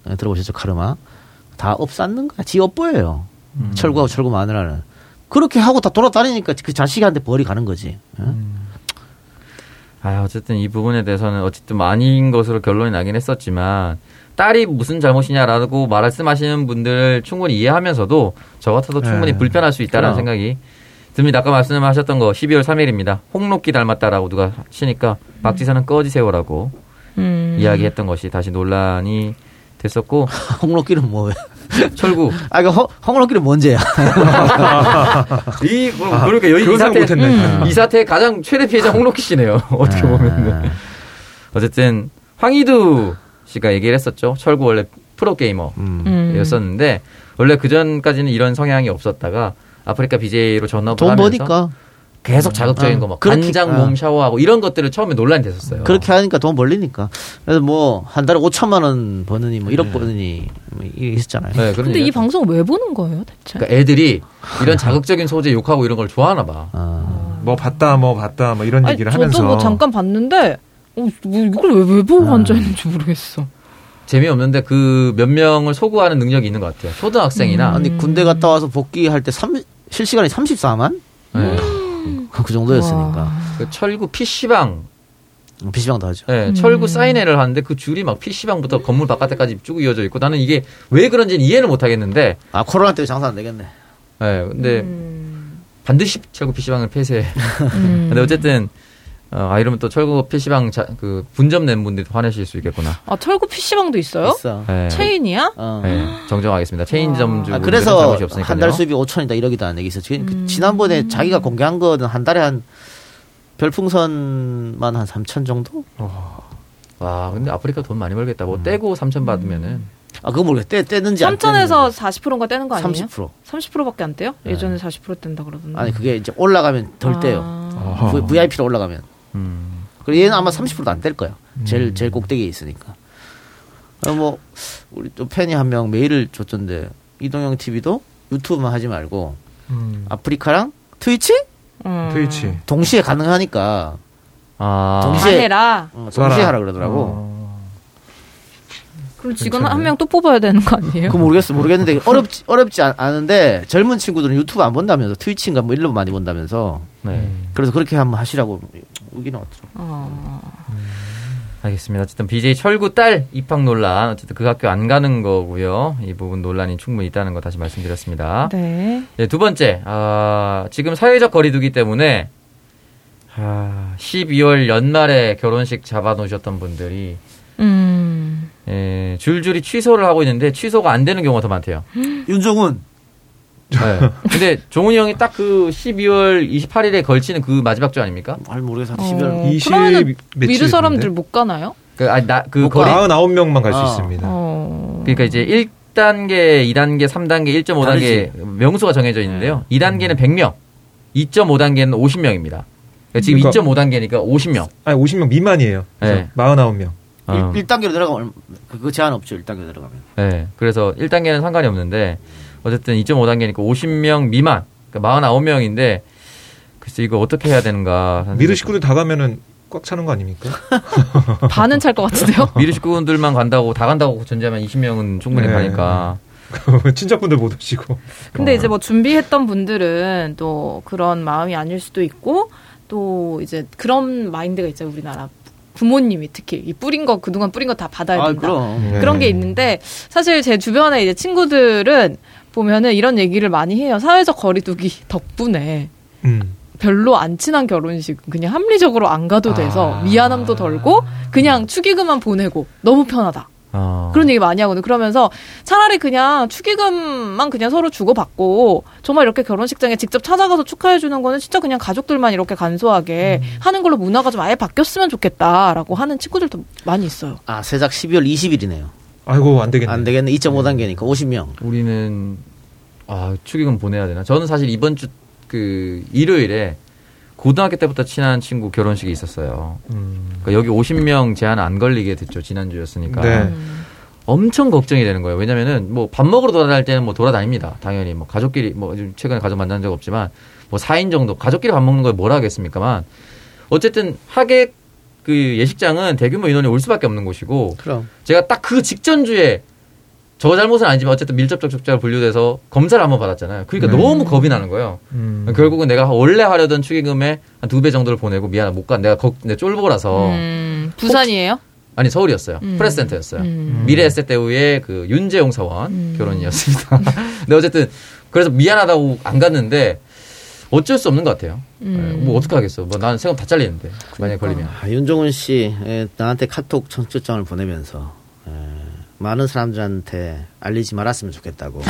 예, 들어보셨죠 카르마 다 업 쌓는 거야. 지 업보예요. 철구하고 철구 마누라는 그렇게 하고 다 돌아다니니까 그 자식한테 벌이 가는 거지. 예? 아, 어쨌든 이 부분에 대해서는 어쨌든 뭐 아닌 것으로 결론이 나긴 했었지만 딸이 무슨 잘못이냐라고 말씀하시는 분들 충분히 이해하면서도 저 같아도 충분히 네. 불편할 수 있다는 그럼. 생각이 듭니다. 아까 말씀하셨던 거 12월 3일입니다. 홍록기 닮았다라고 누가 치니까 박지선은 꺼지세요라고 음. 이야기했던 것이 다시 논란이 됐었고 *laughs* 홍록기는 뭐예요? 철구 *laughs* 아, 그 홍록기는 뭔지야. *laughs* 이 뭐, 그러니까 여기 이 그런 생각 사태 못했네. 음. 이 사태의 가장 최대 피해자 홍록기 씨네요. 어떻게 보면 어쨌든 황희두 씨가 얘기를 했었죠. 철구 원래 프로 게이머. 음. 음. 였었는데 원래 그 전까지는 이런 성향이 없었다가 아프리카 BJ로 전업을 돈 하면서 버니까 계속 자극적인 어, 거막 그렇게- 간장 어. 몸 샤워하고 이런 것들을 처음에 논란이 됐었어요. 그렇게 하니까 돈 벌리니까. 그래서 뭐 한 달에 5천만 원 버느니 뭐 1억 버느니 뭐 있었잖아요. 네, 그런 근데 이 방송 왜 보는 거예요, 대체? 그러니까 애들이 이런 자극적인 소재 욕하고 이런 걸 좋아하나 봐. 아. 뭐 봤다, 뭐 봤다, 뭐 이런 아니, 얘기를 저도 하면서 뭐 잠깐 봤는데 어, 뭐 이걸 왜, 왜 보고 아. 앉아 있는지 모르겠어. 재미없는데 그 몇 명을 소구하는 능력이 있는 것 같아요. 초등학생이나 아니 군대 갔다 와서 복귀할 때 삼, 실시간이 34만? 네. 그 정도였으니까. 와. 그 철구 PC방 PC방도 하죠. 네, 음. 철구 사인회를 하는데 그 줄이 막 PC방부터 건물 바깥에까지 쭉 이어져 있고 나는 이게 왜 그런지는 이해는 못 하겠는데 아 코로나 때문에 장사 안 되겠네. 네, 근데 음. 반드시 철구 PC방을 폐쇄. 음. *laughs* 근데 어쨌든 어, 아 이러면 또 철구 PC방 자, 그 분점 낸 분들이 화내실 수 있겠구나. 아, 철구 PC방도 있어요? 있어. 네. 체인이야? 어. 네, 정정하겠습니다. 체인점 주 아, 분들은 그래서 잘못이 없으니까요. 한달 수입이 5천이다 이러기도 한 얘기 있어. 지금 그 음. 지난번에 자기가 공개한 거는 한 달에 한 별풍선만 한 3천 정도? 와, 근데 아프리카 돈 많이 벌겠다. 뭐 떼고 3천 받으면은 아 그거 모르겠. 떼 떼는지 안 삼천에서 40%인가 떼는 거 아니에요? 30%. 30%밖에 안 떼요? 예전에 40% 뗀다 그러던데. 아니 그게 이제 올라가면 덜 아. 떼요. V- VIP로 올라가면. 음. 그리고 얘는 아마 30%도 안뗄 거야. 제일 제일 꼭대기에 있으니까. 어, 뭐 우리 또 팬이 한 명 메일을 줬던데 이동영 TV도 유튜브만 하지 말고 음. 아프리카랑 트위치 음. 트위치. 동시에 가능하니까 아. 다 동시에 해라. 어, 동시에 하라 그러더라고. 어. 그럼 직원. 한 명 또 뽑아야 되는 거 아니에요? 그 모르겠어 모르겠는데 어렵지 어렵지 않, 않은데 젊은 친구들은 유튜브 안 본다면서 트위치인가 뭐 일로 많이 본다면서 네. 그래서 그렇게 한번 하시라고 의견이 왔더라고. 어. 알겠습니다. 어쨌든 BJ 철구 딸 입학 논란, 어쨌든 그 학교 안 가는 거고요. 이 부분 논란이 충분히 있다는 거 다시 말씀드렸습니다. 네. 네, 두 번째, 아, 지금 사회적 거리두기 때문에 아, 12월 연말에 결혼식 잡아놓으셨던 분들이 음. 예, 줄줄이 취소를 하고 있는데 취소가 안 되는 경우가 더 많대요. 윤종훈 네. 근데 종훈이 형이 딱 그 12월 28일에 걸치는 그 마지막 주 아닙니까? 잘 모르겠어. 어, 20 그러면은 며칠 미르 사람들? 못 가나요? 그, 아니, 나, 그뭐 거리, 99명만 갈수 아. 있습니다. 어. 그러니까 이제 1단계, 2단계, 3단계, 1.5단계 명수가 정해져 있는데요. 2단계는 100명, 2.5단계는 50명입니다. 지금 그러니까- 2.5단계니까 50명. 아니 50명 미만이에요. 그래서 네. 49명. 어. 1, 단계로 들어가면 그 제한 없죠. 1단계로 들어가면. 네. 그래서 1단계는 상관이 없는데 어쨌든 2.5단계니까 50명 미만. 그러니까 49명인데 글쎄 이거 어떻게 해야 되는가. 미르 식구들 다 가면은 꽉 차는 거 아닙니까? *laughs* 반은 찰 것 같은데요? *laughs* 미르 식구분들만 간다고 다 간다고 전제하면 20명은 충분히 네. 가니까. *laughs* 친척분들 못 오시고. 근데 이제 뭐 준비했던 분들은 또 그런 마음이 아닐 수도 있고 또 이제 그런 마인드가 있잖아요 우리나라 부모님이 특히 이 뿌린 거 그동안 뿌린 거 다 받아야 아, 된다 그럼. 네. 그런 게 있는데 사실 제 주변에 이제 친구들은 보면은 이런 얘기를 많이 해요 사회적 거리두기 덕분에 음. 별로 안 친한 결혼식 그냥 합리적으로 안 가도 돼서 아. 미안함도 덜고 그냥 축의금만 보내고 너무 편하다 어. 그런 얘기 많이 하거든요. 그러면서 차라리 그냥 축의금만 그냥 서로 주고받고 정말 이렇게 결혼식장에 직접 찾아가서 축하해주는 거는 진짜 그냥 가족들만 이렇게 간소하게 하는 걸로 문화가 좀 아예 바뀌었으면 좋겠다라고 하는 친구들도 많이 있어요. 아, 세작 12월 20일이네요. 아이고 안 되겠네. 안 되겠네. 2.5 단계니까 50명. 우리는 아 축의금 보내야 되나? 저는 사실 이번 주 그 일요일에 고등학교 때부터 친한 친구 결혼식이 있었어요. 음. 그러니까 여기 50명 제한 안 걸리게 됐죠 지난 주였으니까 네. 엄청 걱정이 되는 거예요. 왜냐면은 뭐 밥 먹으러 돌아다닐 때는 뭐 돌아다닙니다. 당연히 뭐 가족끼리 뭐 최근에 가족 만난 적 없지만 뭐 4인 정도 가족끼리 밥 먹는 뭐라 하겠습니까만 어쨌든 하객 그 예식장은 대규모 인원이 올 수밖에 없는 곳이고 그럼. 제가 딱 그 직전 주에 저 잘못은 아니지만 어쨌든 밀접 접촉자로 분류돼서 검사를 한번 받았잖아요. 그러니까 네. 너무 겁이 나는 거예요. 음. 결국은 내가 원래 하려던 축의금의 한 두 배 정도를 보내고 미안해 못 간. 내가 걱, 내 쫄보라서 음, 부산이에요? 아니 서울이었어요. 음. 프레스센터였어요. 음. 미래에셋 때우의 그 윤재용 사원 음. 결혼이었습니다. *laughs* 근데 어쨌든 그래서 미안하다고 안 갔는데 어쩔 수 없는 것 같아요. 음. 네, 뭐 어떻게 하겠어. 뭐 나는 세금 다 잘리는데 만약 에 걸리면. 아, 윤종훈 씨, 에, 나한테 카톡 청첩장을 보내면서 에, 많은 사람들한테 알리지 말았으면 좋겠다고.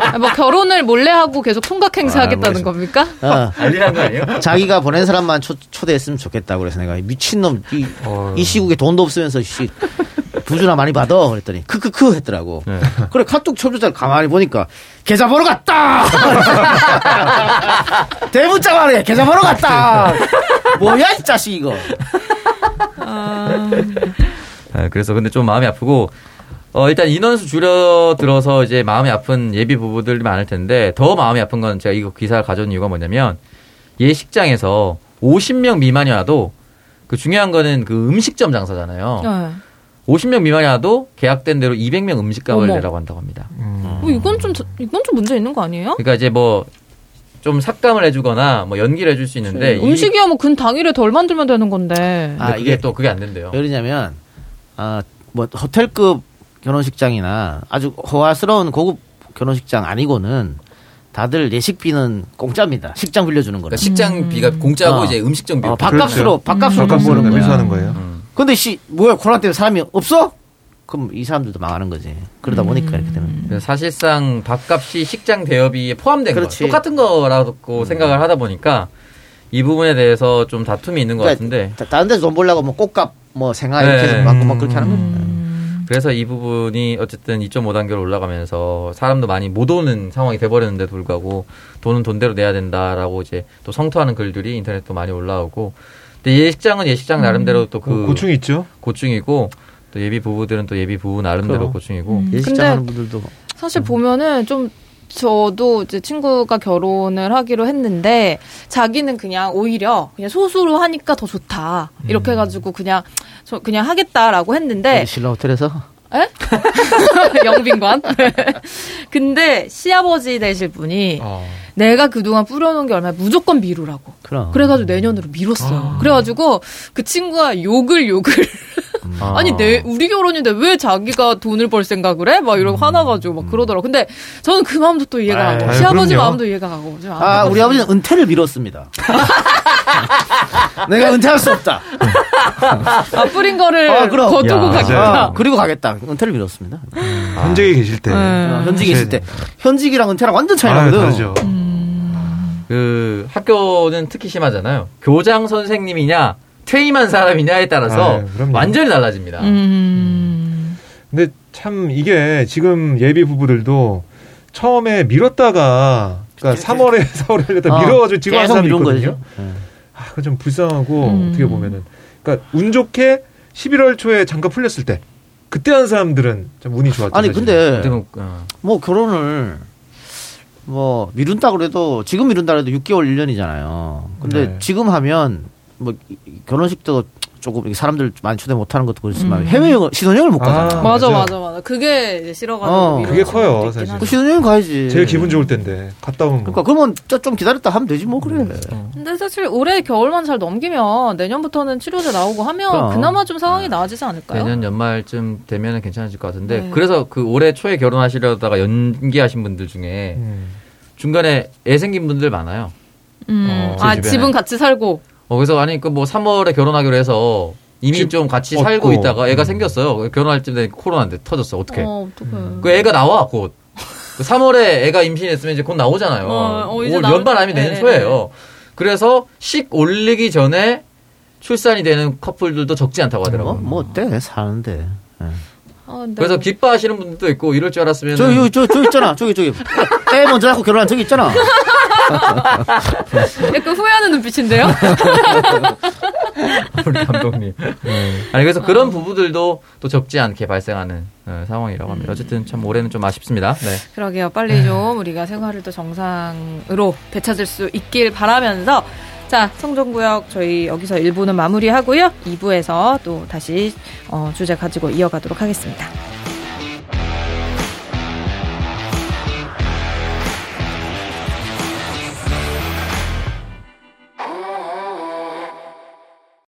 아, 뭐 결혼을 몰래 하고 계속 총각 행사 아, 하겠다는 뭐 겁니까? 어, *laughs* 알리는 거 아니에요? 자기가 보낸 사람만 초, 초대했으면 좋겠다고 그래서 내가 미친놈 이, 이 시국에 돈도 없으면서 씨 부주나 많이 받아 그랬더니 크크크 했더라고. 네. 그래 카톡 청첩장 가만히 보니까 계좌번호 같다. *laughs* 대문자 말해 계좌번호 같다. 뭐야 이 자식 이거. 네, 그래서 근데 좀 마음이 아프고 어, 일단 인원수 줄여들어서 이제 마음이 아픈 예비 부부들이 많을 텐데 더 마음이 아픈 건 제가 이거 기사를 가져온 이유가 뭐냐면 예식장에서 50명 미만이 와도 그 중요한 거는 그 음식점 장사잖아요. 네. 50명 미만이 와도 계약된 대로 200명 음식값을 어머. 내라고 한다고 합니다. 음. 뭐 이건 좀 이건 좀 문제 있는 거 아니에요? 그러니까 이제 뭐 좀 삭감을 해주거나 뭐 연기를 해줄 수 있는데 이- 음식이야 뭐 근 당일에 덜 만들면 되는 건데. 아, 그게 이게 또 그게 안 된대요. 왜 그러냐면 아뭐 호텔급 결혼식장이나 아주 호화스러운 고급 결혼식장 아니고는 다들 예식비는 공짜입니다. 식장 빌려주는 거는. 그러니까 식장비가 공짜고 어. 이제 음식점비. 어, 밥값으로 밥값으로 돈 밥값으로 거야. 매수하는 거예요. 음. 근데 씨 뭐야 코로나 때문에 사람이 없어? 그럼 이 사람들도 망하는 거지. 그러다 보니까 이렇게 되는. 사실상 밥값이 식장 대여비에 포함된 그렇지. 거 똑같은 거라고 생각을 하다 보니까 이 부분에 대해서 좀 다툼이 있는 것 그러니까 같은데 다- 다른 데서 돈 벌려고 뭐 꽃값 뭐 생활 네. 이렇게 받고 막 그렇게 하는 겁니다. 그래서 이 부분이 어쨌든 2.5단계로 올라가면서 사람도 많이 못 오는 상황이 돼버렸는데도 불구하고 돈은 돈대로 내야 된다라고 이제 또 성토하는 글들이 인터넷도 많이 올라오고 근데 예식장은 예식장 나름대로 또그 어, 고충이 있죠. 고충이고 또 예비 부부들은 또 예비 부부 나름대로 그럼. 고충이고 음. 예식장 하는 분들도 사실 보면은 좀 저도 이제 친구가 결혼을 하기로 했는데 자기는 그냥 오히려 그냥 소수로 하니까 더 좋다 이렇게 해가지고 그냥 저 그냥 하겠다라고 했는데 신라 호텔에서 에? *laughs* 영빈관. *laughs* 근데 시아버지 되실 분이 어. 내가 그동안 뿌려놓은 게 얼마야 무조건 미루라고. 그럼 그래가지고 내년으로 미뤘어요. 그래가지고 그 친구가 욕을 욕을 *laughs* 아. 아니 내 우리 결혼인데 왜 자기가 돈을 벌 생각을 해? 막 이러고 화나가지고 막 그러더라고. 근데 저는 그 마음도 또 이해가 아유, 가고 아유, 시아버지 그럼요. 마음도 이해가 가고. 좀아 우리 아버지는 은퇴를 미뤘습니다. *laughs* 내가 은퇴할 수 없다. 아, 뿌린 거를 아, 그럼. 거두고 야, 가겠다. 아, 그리고 가겠다. 은퇴를 미뤘습니다. 현직에 계실 때. 네. 어, 현직에 있을 때 현직이랑 은퇴랑 완전 차이 아, 나거든. 다르죠. 그 학교는 특히 심하잖아요. 교장 선생님이냐 퇴임한 사람이냐에 따라서 아유, 그럼요. 완전히 달라집니다. 음. 근데 참 이게 지금 예비 부부들도 처음에 미뤘다가 그러니까 3월에 4월에 하려다 어, 미뤄가지고 지금 하는 계속 사람이 있거든요. 거죠. 그거 좀 불쌍하고 음. 어떻게 보면은 그러니까 운 좋게 11월 초에 잠깐 풀렸을 때 그때 한 사람들은 좀 운이 좋았죠. 아니 사실은. 근데 그때는, 어. 뭐 결혼을 뭐 미룬다 그래도 지금 미룬다 그래도 6개월 1년이잖아요. 근데 네. 지금 하면 뭐 결혼식도 조금 이게 사람들 많이 초대 못하는 것도 그렇지만 음. 해외 신혼여행을 못 가잖아. 아, 맞아. 맞아 맞아. 그게 싫어가지고 어, 그게 커요, 사실. 그 신혼여행 가야지. 제일 기분 좋을 텐데 갔다 오면 뭐. 그러니까 그러면 좀- 좀 기다렸다 하면 되지 뭐 그래. 근데 사실 올해 겨울만 잘 넘기면 내년부터는 치료제 나오고 하면 그럼. 그나마 좀 상황이 나아지지 않을까요? 내년 연말쯤 되면은 괜찮아질 것 같은데 네. 그래서 그 올해 초에 결혼하시려다가 연기하신 분들 중에 음. 중간에 애 생긴 분들 많아요. 음. 어, 아. 집은 같이 살고 어, 그래서 아니 그 뭐 3월에 결혼하기로 해서 이미 집좀 같이. 살고 있다가 애가 음. 생겼어요. 결혼할 때 코로나인데 터졌어. 어떻게? 어 어떡해. 그 애가 나와 곧. 그 3월에 애가 임신했으면 이제 곧 나오잖아요. 어, 어, 이제 올 연말 아니면 때. 내년 네, 초예요. 그래서 식 올리기 전에 출산이 되는 커플들도 적지 않다고 뭐, 하더라고요. 뭐 어때 사는데. 예. 아, 근데 그래서 기뻐하시는 분들도 있고 이럴 줄 알았으면 저기 저, 저 있잖아. 저기 저기 애 먼저 낳고 결혼한 저기 있잖아. *laughs* *laughs* 약간 후회하는 눈빛인데요? *laughs* 우리 감독님. 아니 그래서 그런 부부들도 또 적지 않게 발생하는 어, 상황이라고 합니다. 어쨌든 참 올해는 좀 아쉽습니다. 네. 그러게요. 빨리 좀 우리가 생활을 또 정상으로 되찾을 수 있길 바라면서 자, 성종구역 저희 여기서 1부는 마무리하고요. 2부에서 또 다시 어, 주제 가지고 이어가도록 하겠습니다.